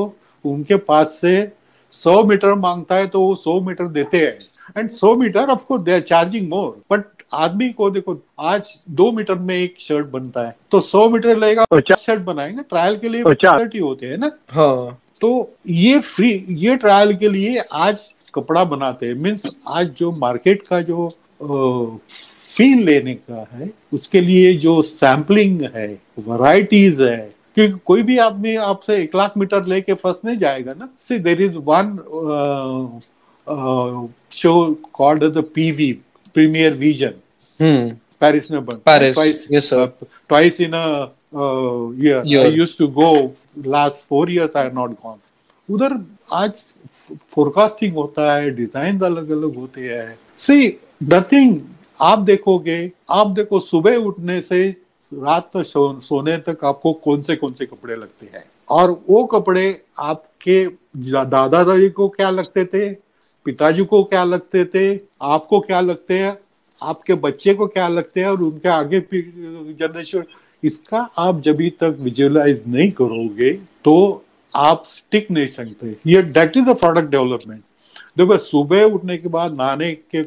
उनके पास से सौ मीटर माँगता है तो वो सौ मीटर देते हैं। एंड सौ metre of course they are charging more but आदमी को देखो आज दो मीटर में एक शर्ट बनता है। तो सौ मीटर लगेगा पचास शर्ट बनाएँगे ट्रायल के लिए ही होते हैं ना? हाँ। तो ये फ्री ये ट्रायल के लिए आज कपड़ा बनाते हैं। मीन्स आज जो मार्केट का जो फील लेने का है उसके लिए जो सैम्पलिंग है वराइटीज है क्योंकि कोई भी आदमी आपसे एक लाख मीटर लेके फ़र्स्ट नहीं जाएगा ना। See there is one show called the PV premier vision Paris में बन Paris yes sir twice in a year I used to go last four years I not gone उधर आज फोरकास्टिंग होता है डिज़ाइन अलग अलग होते हैं। सी नथिंग आप देखोगे आप देखो सुबह उठने से रात तक सो, सोने तक आपको कौन से कौन से कपड़े लगते हैं? और वो कपड़े आपके दादा दादी को क्या लगते थे? पिताजी को क्या लगते थे? आपको क्या लगते हैं? आपके बच्चे को क्या लगते हैं? और उनके आगे जनरेशन इसका आप जब तक विजुअलाइज नहीं करोगे तो आप स्टिक नहीं सकते। ये that is a product development देखो सुबह उठने के बाद नहाने के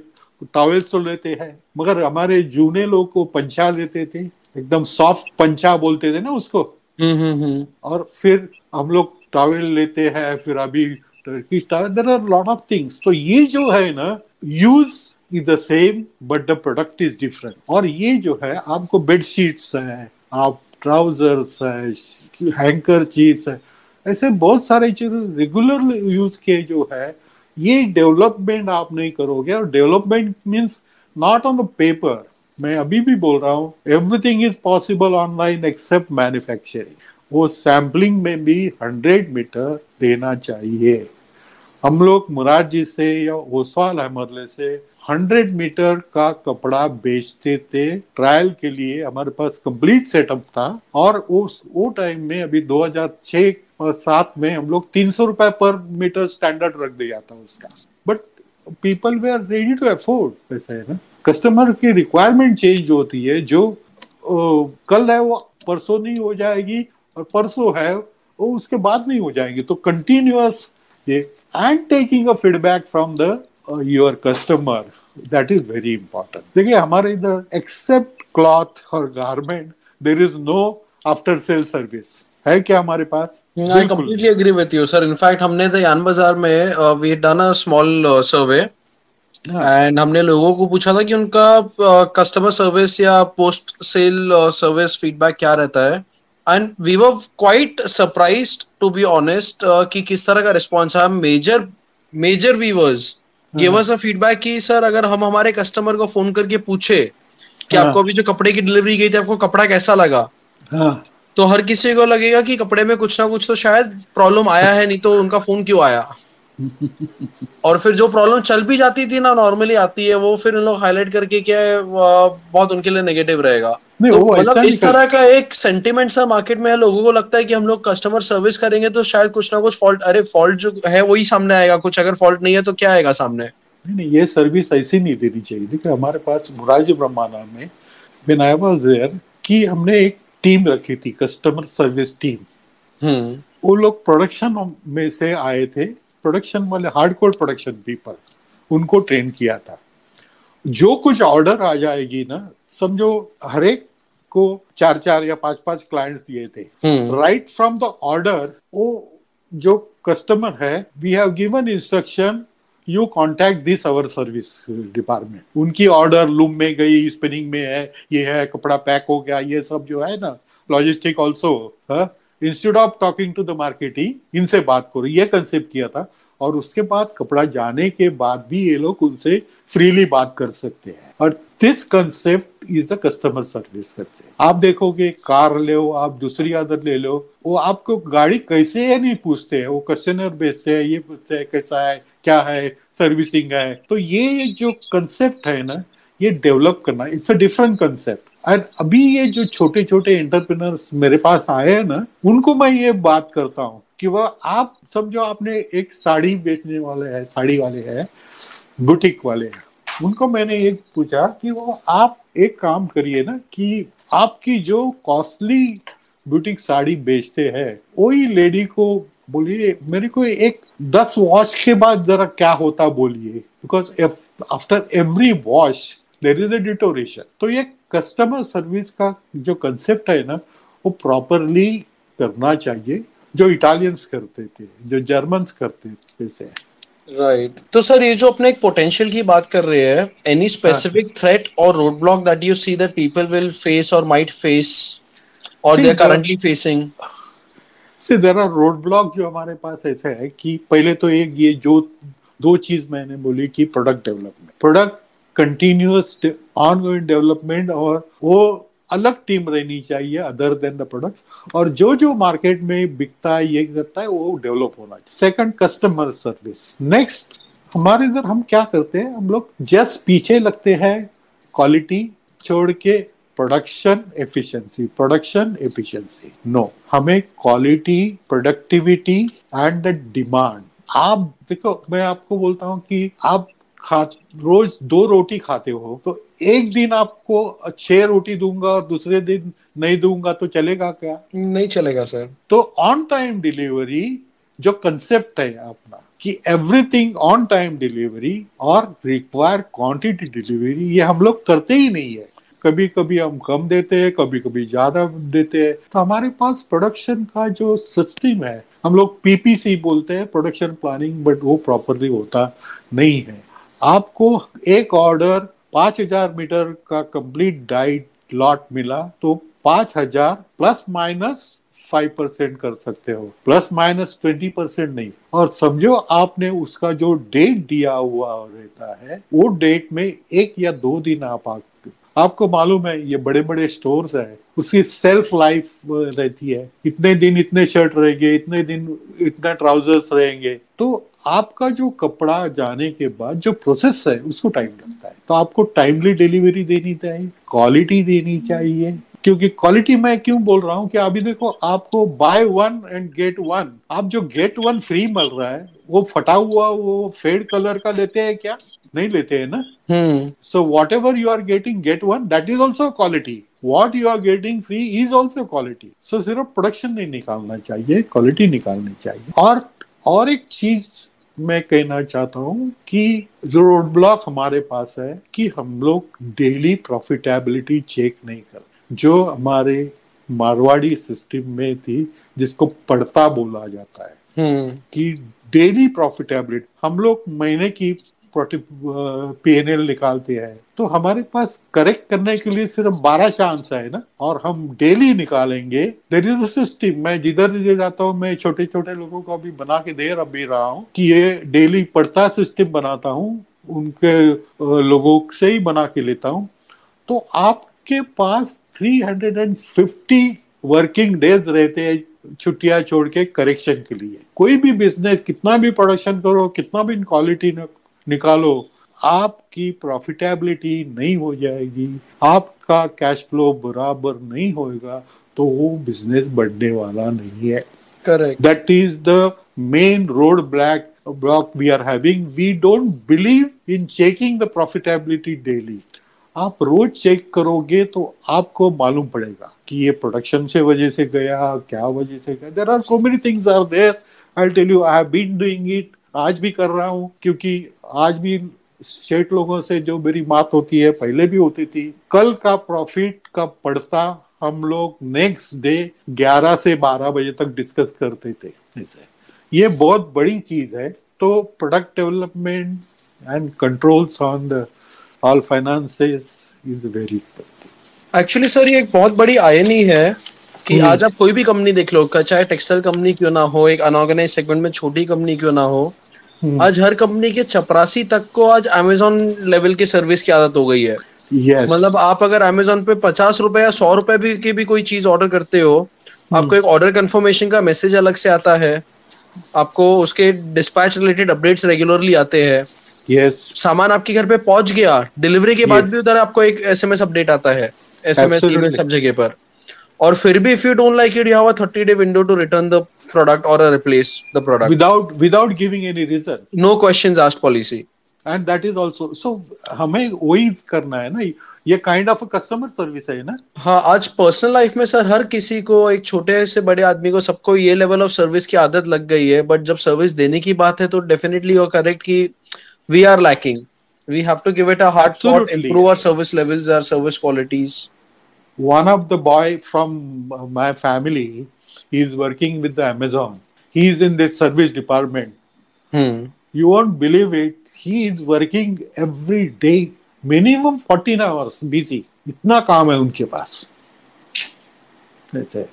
टॉवेल्स तो लेते हैं मगर हमारे जूने लोग को पंचा लेते थे एकदम सॉफ्ट पंचा बोलते थे ना उसको। हम्म, हम्म, हम्म। और फिर हम लोग टॉवेल लेते हैं फिर अभी Turkish towel there are lot of things तो ये जो है ना use is the same but the product is different और ये जो है आपको बेड शीट्स है आप ट्राउजर्स है हैंकर चीप्स है ऐसे बहुत सारे चीज़ रेगुलर यूज़ के जो है ये डेवलपमेंट आप नहीं करोगे। और development means not on the paper मैं अभी भी बोल रहा हूँ everything is possible online except manufacturing वो सैम्पलिंग में भी हंड्रेड मीटर देना चाहिए। हम लोग मुराद जी से या ओसवाल अहमद से हंड्रेड मीटर का कपड़ा बेचते थे। ट्रायल के लिए हमारे पास कंप्लीट सेटअप था। और उस, वो टाइम में अभी 2006 और सात में हम लोग तीन सौ रुपए पर मीटर स्टैंडर्ड रख दिया था उसका। But people they are ready to afford ऐसा है ना? कस्टमर की रिक्वायरमेंट चेंज होती है जो ओ, कल है वो परसों नहीं हो जाएगी और परसों है वो उसके बाद नहीं हो जाएँगे। तो कंटिन्यूअस ये and taking a feedback from the your customer that is very important देखिए हमारे इधर एक्सेप्ट क्लॉथ और garment there is no after sale service है क्या हमारे पास? I completely agree with you sir in fact हमने द यान बाज़ार में we done a small survey and हमने लोगों को पूछा था कि उनका कस्टमर uh, सर्विस या पोस्ट सेल सर्विस फीडबैक क्या रहता है? And we were quite surprised to be honest कि किस तरह का रिस्पॉन्स है major major weavers give us a feedback कि सर अगर हम हमारे कस्टमर को फ़ोन करके पूछे कि हाँ. आपको अभी जो कपड़े की डिलीवरी गई थी आपको कपड़ा कैसा लगा? हाँ. तो हर किसी को लगेगा कि कपड़े में कुछ ना कुछ तो शायद प्रॉब्लम आया है नहीं तो उनका फ़ोन क्यों आया? और फिर जो प्रॉब्लम चल भी जाती थी ना नॉर्मली आती है वो फिर उन लोग हाईलाइट करके क्या है बहुत उनके लिए नेगेटिव रहेगा। तो मतलब इस तरह का एक सेंटिमेंट सा मार्केट में है लोगों को लगता है कि हम लोग कस्टमर सर्विस करेंगे तो शायद कुछ ना कुछ फॉल्ट अरे फॉल्ट जो है वही सामने आएगा कुछ अगर फॉल्ट नहीं है तो क्या आएगा सामने? नहीं नहीं ये सर्विस ऐसी नहीं देनी चाहिए। देखिए हमारे पास मुराज ब्रह्माना में व्हेन आई वाज देयर कि हमने एक टीम रखी थी कस्टमर सर्विस टीम वो लोग प्रोडक्शन में से आए थे प्रोडक्शन वाले हार्ड कोर प्रोडक्शन पीपल उनको ट्रेन किया था। जो कुछ ऑर्डर आ जाएगी ना समझो हरेक को चार चार या पाँच पाँच क्लाइंट्स दिए थे। राइट फ्रॉम द ऑर्डर वो जो कस्टमर है we have given instruction you contact this our service department उनकी ऑर्डर लूम में गई स्पिनिंग में है, ये है, कपड़ा पैक हो गया, ये सब जो है ना logistic also instead of talking to the marketing इनसे बात करो। ये कंसेप्ट किया था। और उसके बाद कपड़ा जाने के बाद भी ये लोग उनसे फ्रीली बात कर सकते हैं। और this concept is a customer service concept आप देखोगे, कार ले लो, आप दूसरी आदत ले लो, वो आपको गाड़ी कैसे है नहीं पूछते हैं? वो क्वेश्चनर बेचते हैं, ये पूछते हैं, कैसा है? क्या है सर्विसिंग है। तो ये जो कंसेप्ट है ना, ये डेवलप करना इट्स अ डिफरेंट कंसेप्ट और अभी ये जो छोटे छोटे एंटरप्रेनर्स मेरे पास आए हैं ना, उनको मैं ये बात करता हूँ कि वह आप, समझो आपने एक साड़ी बेचने वाले है, साड़ी वाले हैं बुटीक वाले हैं। उनको मैंने एक पूछा कि वो आप एक काम करिए ना कि आपकी जो कॉस्टली बुटीक साड़ी बेचते हैं, वही लेडी को बोलिए मेरे को एक दस वॉश के बाद जरा क्या होता बोलिए। Because after every wash there is a deterioration तो ये कस्टमर सर्विस का जो कंसेप्ट है ना वो प्रॉपरली करना चाहिए जो इटालियंस करते थे जो जर्मन्स करते थे से। Right right. तो सर ये जो अपने एक पोटेंशियल की बात कर रहे हैं any specific threat or road block that you see that people will face or might face or they are currently facing see our road block जो हमारे पास ऐसे है कि पहले तो एक ये जो, दो चीज़ मैंने बोली कि product development product continuous on development और वो अलग टीम रहनी चाहिए अदर देन द प्रोडक्ट और जो जो मार्केट में बिकता है, ये करता है, वो डेवलप होना चाहिए। सेकंड कस्टमर सर्विस नेक्स्ट हमारे इधर हम क्या करते हैं? हम लोग जस्ट पीछे लगते हैं क्वालिटी छोड़ के production efficiency production efficiency no हमें quality productivity and the demand आप देखो मैं आपको बोलता हूँ कि आप खा रोज दो रोटी खाते हो तो एक दिन आपको छह रोटी दूँगा और दूसरे दिन नहीं दूँगा तो चलेगा क्या? नहीं चलेगा सर। तो ऑन टाइम डिलीवरी जो कंसेप्ट है अपना कि एवरीथिंग ऑन टाइम डिलीवरी और रिक्वायर क्वांटिटी डिलीवरी ये हम लोग करते ही नहीं है। कभी कभी हम कम देते हैं कभी कभी ज़्यादा देते हैं। तो हमारे पास प्रोडक्शन का जो सिस्टम है, हम लोग पीपीसी बोलते हैं प्रोडक्शन प्लानिंग बट वो प्रॉपरली होता नहीं है। आपको एक ऑर्डर पाँच हज़ार मीटर का कंप्लीट डाइट लॉट मिला तो पाँच हज़ार प्लस माइनस फाइव परसेंट कर सकते हो प्लस माइनस ट्वेंटी परसेंट नहीं। और समझो आपने उसका जो डेट दिया हुआ रहता है, वो डेट में एक या दो दिन आप आपको मालूम है, ये बड़े बड़े स्टोर्स है, उसकी सेल्फ लाइफ रहती है। इतने दिन इतने शर्ट रहेंगे, इतने दिन इतना ट्राउजर्स रहेंगे। तो आपका जो कपड़ा जाने के बाद जो प्रोसेस है, उसको टाइम लगता है। तो आपको टाइमली डिलीवरी देनी चाहिए क्वालिटी देनी चाहिए। क्योंकि क्वालिटी मैं क्यों बोल रहा हूँ कि अभी देखो, आपको buy one and get one आप जो गेट वन फ्री मिल रहा है, वो फटा हुआ, वो फेड कलर का लेते हैं क्या? नहीं लेते हैं ना? So whatever you are getting get one that is also quality what you are getting free is also quality so सिर्फ़ प्रोडक्शन नहीं निकालना चाहिए क्वालिटी निकालनी चाहिए। और और एक चीज़ मैं कहना चाहता हूँ कि जो रोड ब्लॉक हमारे पास है कि हम लोग डेली प्रॉफिटेबिलिटी चेक नहीं कर जो हमारे मारवाड़ी सिस्टम में थी जिसको पड़ता बोला जाता है हम्म। कि डेली प्रॉफिटेबिलिटी हम लोग महीने की पीएनएल निकालते हैं। तो हमारे पास करेक्ट करने के लिए सिर्फ़ बारह चांस है ना, और हम डेली निकालेंगे। देर इज़ सिस्टम मैं जिधर जिधर जाता हूँ, मैं छोटे छोटे लोगों को अभी बना के दे रहा हूँ, कि ये डेली पढ़ता सिस्टम बनाता हूँ, उनके लोगों से ही बना के लेता हूँ। तो आपके पास 350 वर्किंग डेज़ रहते हैं छुट्टियाँ छोड़ के करेक्शन के लिए। कोई भी बिज़नेस कितना भी प्रोडक्शन करो, कितना भी क्वालिटी निकालो। आपकी प्रॉफिटेबिलिटी नहीं हो जाएगी आपका कैश फ्लो बराबर नहीं होगा तो वो बिज़नेस बढ़ने वाला नहीं है। Correct that is the main road black block we are having we don't believe in checking the profitability daily आप रोज चेक करोगे तो आपको मालूम पड़ेगा कि ये प्रोडक्शन से वजह से गया क्या वजह से गया। There are so many things are there I tell you I have been doing it आज भी कर रहा हूँ क्योंकि आज भी शेठ लोगों से जो मेरी बात होती है पहले भी होती थी कल का प्रॉफिट का पड़ता हम लोग नेक्स्ट डे 11 से 12 बजे तक डिस्कस करते थे। ऐसे ये बहुत बड़ी चीज़ है। तो product development and controls on the all finances is very actually sir ये एक बहुत बड़ी आयनी है कि आज आप कोई भी कंपनी देख लो चाहे टेक्सटाइल कंपनी क्यों ना हो एक अनऑर्गेनाइज सेगमेंट में छोटी कंपनी क्यों ना हो आज हर कंपनी के चपरासी तक को आज अमेजोन लेवल की सर्विस की आदत हो गई है। Yes. मतलब आप अगर अमेजोन पे पचास रुपए या सौ रुपए भी की भी कोई चीज़ ऑर्डर करते हो आपको एक ऑर्डर कंफर्मेशन का मैसेज अलग से आता है। आपको उसके डिस्पैच रिलेटेड अपडेट्स रेगुलरली आते हैं। Yes. सामान आपके घर पे पहुँच गया डिलीवरी के बाद भी उधर आपको एक एसएमएस अपडेट आता है। SMS email. सब जगह पर। और फिर भी if you don't like it you have a 30 day window to return the product और replace the product without without giving any reason. No questions asked policy and that is also so हमें वही करना है ना? ये kind of customer service है ना? हाँ आज पर्सनल लाइफ में सर हर किसी को एक छोटे से बड़े आदमी को सबको ये लेवल ऑफ़ सर्विस की आदत लग गई है बट जब सर्विस देने की बात है तो डेफिनेटली यू करेक्ट कि we are lacking we have to give it a thought Absolutely. improve our service levels our service qualities. One of the boy from uh, my family he is working with the amazon he is in this service department hmm you won't believe it he is working every day minimum 14 hours busy इतना काम है उनके पास ऐसे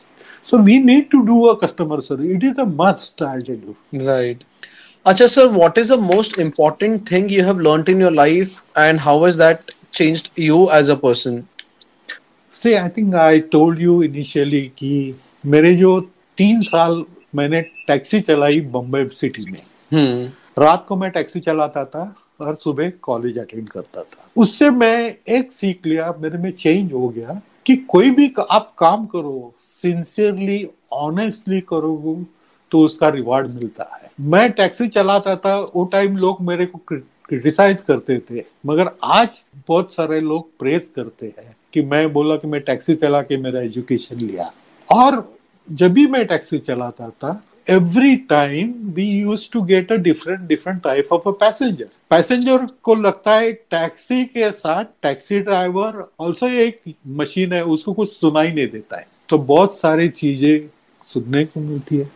so we need to do a customer service it is a must i tell you Right. Acha sir, what is the most important thing you have learnt in your life and how has that changed you as a person? See, I think I told you initially कि मेरे जो तीन साल मैंने taxi चलाई Bombay city में। Hmm. रात को मैं टैक्सी चलाता था और सुबह कॉलेज अटेंड करता था। उससे मैं एक सीख लिया मेरे में चेंज हो गया कि कोई भी क- आप काम करो सिंसियरली ऑनेस्टली करोगे तो उसका रिवार्ड मिलता है। मैं टैक्सी चलाता था वो टाइम लोग मेरे को क्रिटिसाइज करते थे मगर आज बहुत सारे लोग प्रेस करते हैं। कि मैं बोला कि मैं टैक्सी चला के मेरा एजुकेशन लिया। और जब भी मैं टैक्सी चलाता था every time we used to get a different different type of a passenger. Passenger को लगता है टैक्सी के साथ टैक्सी ड्राइवर ऑल्सो एक मशीन है, उसको कुछ सुनाई नहीं देता है। तो बहुत सारी चीज़ें सुनने को मिलती है।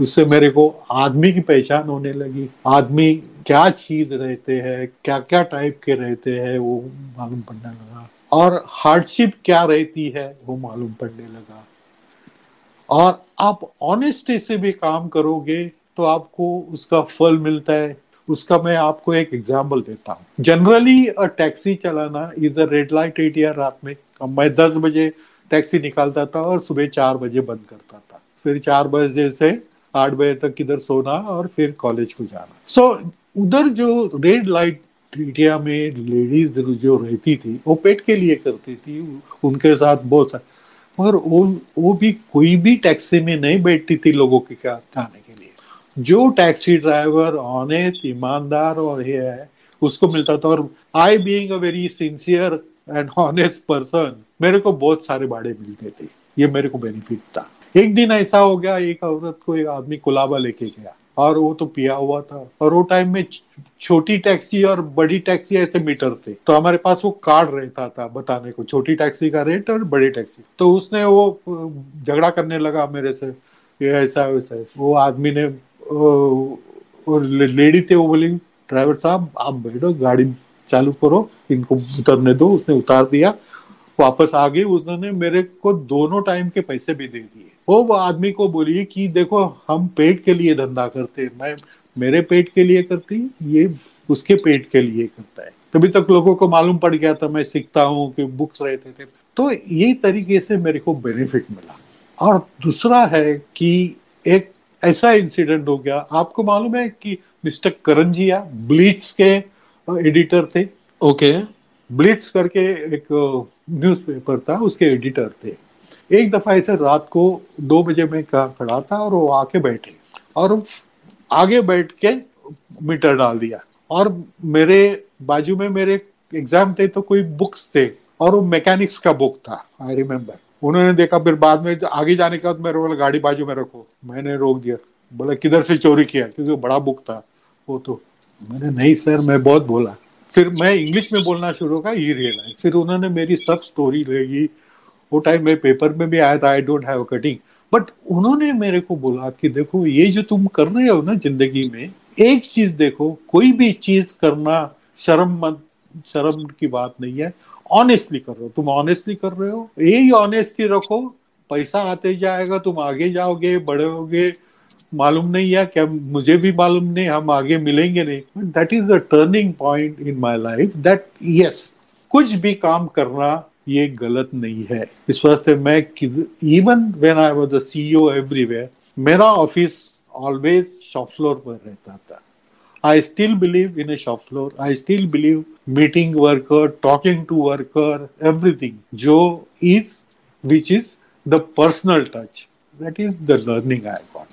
उससे मेरे को आदमी की पहचान होने लगी। आदमी क्या चीज़ रहते हैं क्या क्या टाइप के रहते हैं, वो मालूम पड़ने लगा। और हार्डशिप क्या रहती है वो मालूम पड़ने लगा। और आप ऑनेस्टी से भी काम करोगे तो आपको उसका फल मिलता है। उसका मैं आपको एक एग्ज़ाम्पल देता हूँ। जनरली टैक्सी चलाना is a red light area रात में। मैं दस बजे टैक्सी निकालता था और सुबह चार बजे बंद करता था। फिर चार बजे से आठ बजे तक किधर सोना और फिर कॉलेज को जाना। सो so, उधर जो रेड लाइट एरिया में लेडीज़ जो रहती थी, वो पेट के लिए करती थी, उनके साथ बहुत सा, मगर वो वो भी कोई भी टैक्सी में नहीं बैठती थी लोगों के जाने के लिए। जो टैक्सी ड्राइवर ऑनेस्ट ईमानदार और ये है, उसको मिलता था और I being a very sincere and honest person मेरे को बहुत सारे भाड़े मिलते थे। ये मेरे को बेनिफिट था। एक दिन ऐसा हो गया, एक औरत को एक आदमी कुलाबा लेके गया। और वो तो पिया हुआ था। और वो टाइम में छोटी टैक्सी और बड़ी टैक्सी ऐसे मीटर थे। तो हमारे पास वो कार्ड रहता था बताने को, छोटी टैक्सी का रेट और बड़ी टैक्सी तो उसने वो झगड़ा करने लगा मेरे से, ये ऐसा वैसा। वो आदमी ने लेडी थे वो बोली ड्राइवर साहब, आप बैठो, गाड़ी चालू करो, इनको उतरने दो। उसने उतार दिया। वापस आ गई। उसने मेरे को दोनों टाइम के पैसे भी दे दिए। वो वो आदमी को बोलिए कि देखो हम पेट के लिए धंधा करते हैं। मैं मेरे पेट के लिए करती ये उसके पेट के लिए करता है। तभी तक लोगों को मालूम पड़ गया था मैं सीखता हूँ कि बुक्स रहते थे। तो यही तरीके से मेरे को बेनिफिट मिला। और दूसरा है कि एक ऐसा इंसिडेंट हो गया आपको मालूम है कि मिस्टर करंजिया ब्लीच के एडिटर थे? ओके ब्लिट्स करके एक न्यूज़पेपर था उसके एडिटर थे। एक दफ़ा ऐसे रात को दो बजे में खड़ा था और वो आके बैठे और आगे बैठ के मीटर डाल दिया। और मेरे बाजू में मेरे एग्ज़ाम थे तो कोई बुक्स थे और वो मैकेनिक्स का बुक था आई रिमेम्बर उन्होंने देखा, फिर बाद में आगे जाने के बाद मेरे बोला, गाड़ी बाजू में रखो। मैंने रोक दिया। बोला, किधर से चोरी किया? क्योंकि बड़ा बुक था, वो तो। मैंने, नहीं सर, मैं बहुत बोला। फिर मैं इंग्लिश में बोलना शुरू का ये रियलाइज़ फिर उन्होंने मेरी सब स्टोरी लेगी वो टाइम में पेपर में भी आया था I don't have cutting but उन्होंने मेरे को बोला कि देखो, ये जो तुम कर रहे हो ना ज़िंदगी में, एक चीज़ देखो, कोई भी चीज़ करना शर्म मत, शर्म की बात नहीं है। ऑनेस्टली कर रहे हो। तुम ऑनेस्टली कर रहे हो। यही ऑनेस्टली रखो। पैसा आते जाएगा, तुम आगे जाओगे, बड़े होगे। मालूम नहीं है क्या मुझे भी मालूम नहीं, हम आगे मिलेंगे नहीं। That is a turning point in my life that yes कुछ भी काम करना ये गलत नहीं है। इस वास्ते मैं even when I was CEO everywhere मेरा ऑफ़िस ऑलवेज शॉप फ्लोर पर रहता था। I still believe in a shop floor I still believe meeting worker talking to worker everything जो is which is the personal touch that is the learning I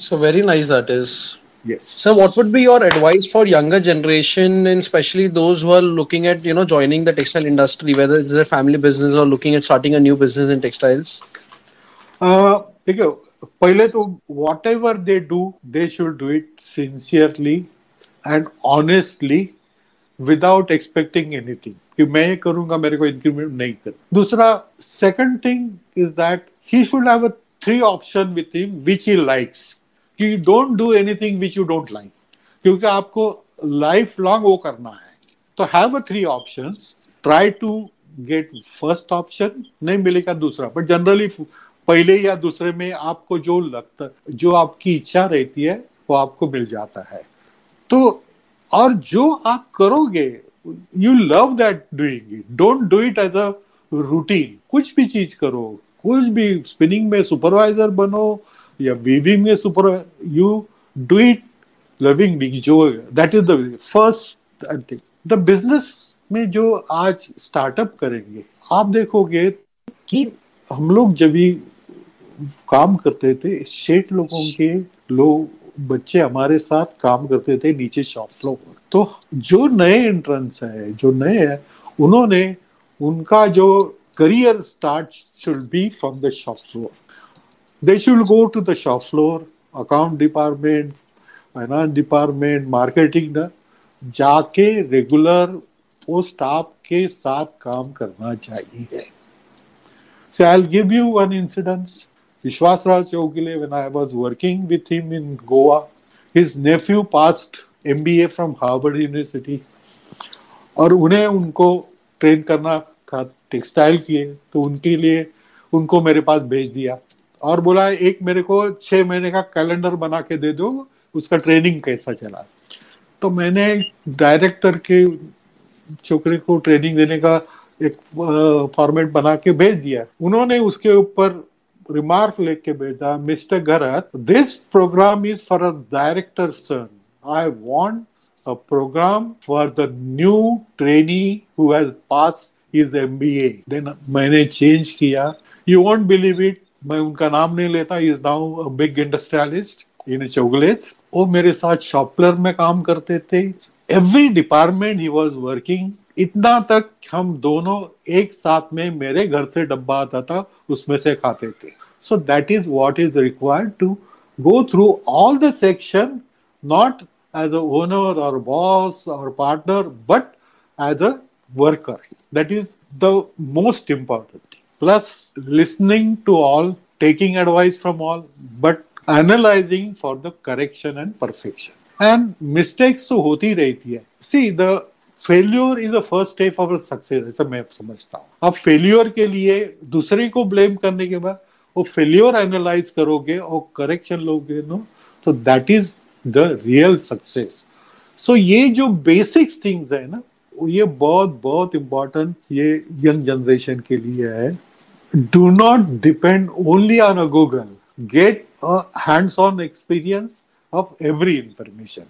so very nice that Yes. So what would be your advice for younger generation and especially those who are looking at, you know, joining the textile industry, whether it's their family business or looking at starting a new business in textiles? Uh, पहले तो whatever they do they should do it sincerely and honestly without expecting anything कि मैं ये करूंगा मेरे को increment नहीं कर दूसरा second thing is that he should have three option with him which he likes कि don't do anything which you don't like क्योंकि आपको लाइफ लॉन्ग वो करना है। तो have a three option try to get first option नहीं मिलेगा दूसरा। बट जनरली पहले या दूसरे में आपको जो लगता, जो आपकी इच्छा रहती है, वो आपको मिल जाता है। तो और जो आप करोगे you love that doing it don't do it as a routine कुछ भी चीज़ करो। कुछ भी स्पिनिंग में सुपरवाइजर बनो या वीविंग में super you do it loving जो that is the first thing the business में जो आज स्टार्टअप करेंगे, आप देखोगे कि हम लोग जब भी काम करते थे, शेठ लोगों के लोग बच्चे हमारे साथ काम करते थे नीचे शॉप फ्लोर पर। तो जो नए एंट्रेंस है, जो नए है, उन्होंने उनका जो career start should be from the shop floor they should go to the shop floor account department finance department marketing जाके रेगुलर वो स्टाफ के साथ काम करना चाहिए So I'll give you one incident. Vishwasraj Chowgule, when I was working with him in Goa, his nephew passed MBA from Harvard University. और उन्हें उनको ट्रेन करना था टेक्सटाइल किए तो उनके लिए उनको मेरे पास भेज दिया और बोला, एक मेरे को छह महीने का कैलेंडर बना के दे दो, उसका ट्रेनिंग कैसा चला? तो मैंने डायरेक्टर के छोकरे को ट्रेनिंग देने का एक फॉर्मेट बना के भेज दिया। उन्होंने उसके ऊपर रिमार्क लेके भेजा, mister Garat this programme is for a director son I want a programme for the new trainee who has pass his then मैंने चेंज किया। यू वोंट बिलीव इट मैं उनका नाम नहीं लेता is now big industrialist in चौगलेज वो मेरे साथ शॉपलर में काम करते थे। Every department he was working इतना तक हम दोनों एक साथ में मेरे घर से डब्बा आता था, उसमें से खाते थे। So that is what is required to go through all the section not as a owner और बॉस और partner but as a worker that is the most important thing plus listening to all taking advice from all, but analyzing for the correction and perfection. And mistakes तो होती रहती है। See, the failure is the first step of success ऐसा मैं समझता हूँ। अब failure के लिए दूसरे को ब्लेम करने के बाद, वो फेल्योर एनालाइज करोगे और करेक्शन लोगे नो तो that is the real success so ये जो बेसिक थिंग्स है ना ये बहुत बहुत इंपॉर्टेंट ये यंग जनरेशन के लिए है। Do not depend only on a Google get a hands on experience of every information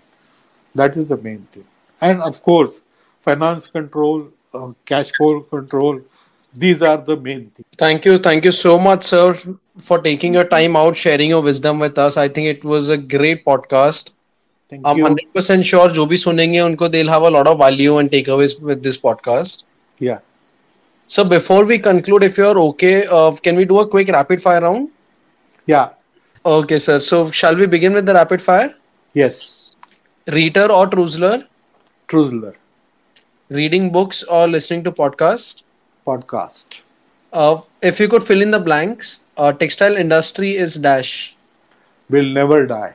that is the main thing and of course finance control, uh, cash flow control. These are the main things. Thank you. Thank you so much, sir, for taking your time out, sharing your wisdom with us. I think it was a great podcast. Thank I'm you. 100% sure जो भी सुनेंगे उनको they'll have a lot of value and takeaways with this podcast. Yeah. So before we conclude, if you're okay, uh, can we do a quick rapid fire round? Yeah. Okay, sir. So shall we begin with the rapid fire? Yes. Reader or Truzler? Truzler. reading books or listening to podcast? Podcast. Uh, if you could fill in the blanks, uh, textile industry is dash. Will never die.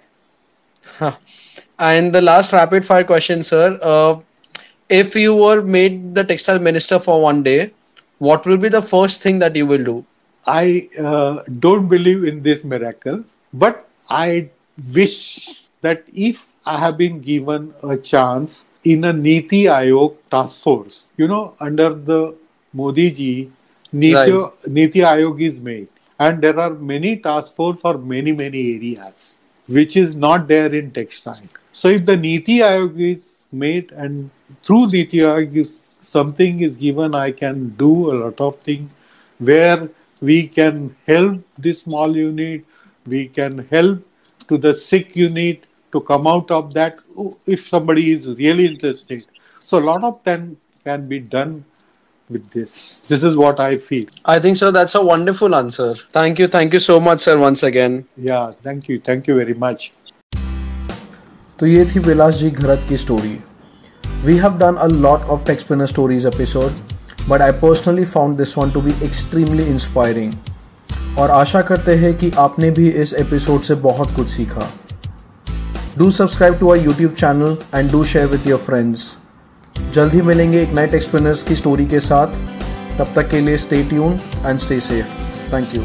And the last rapid fire question, sir. Uh, if you were made the textile minister for one day, what will be the first thing that you will do? I uh, don't believe in this miracle, but I wish that if I have been given a chance in a Niti Aayog task force, you know, under the Modi ji, Niti, Right. Niti Aayog is made, and there are many task force for many many areas, which is not there in textile. So if the Niti Aayog is made and through Niti Aayog is something is given, I can do a lot of things where we can help the small unit, we can help to the sick unit to come out of that if somebody is really interested. So a lot of them can be done with this. This is what I feel. I think, sir, that's a wonderful answer. Thank you. Thank you so much, sir, once again. Yeah, thank you. Thank you very much. तो ये थी विलास जी घरत की story we have done a lot of techsplainer stories episode but I personally found this one to be extremely inspiring और आशा करते हैं कि आपने भी इस एपिसोड से बहुत कुछ सीखा। Do subscribe to our YouTube channel and do share with your friends जल्द ही मिलेंगे एक नाइट एक्सप्लेनर्स की स्टोरी के साथ। तब तक के लिए stay tune and stay safe thank you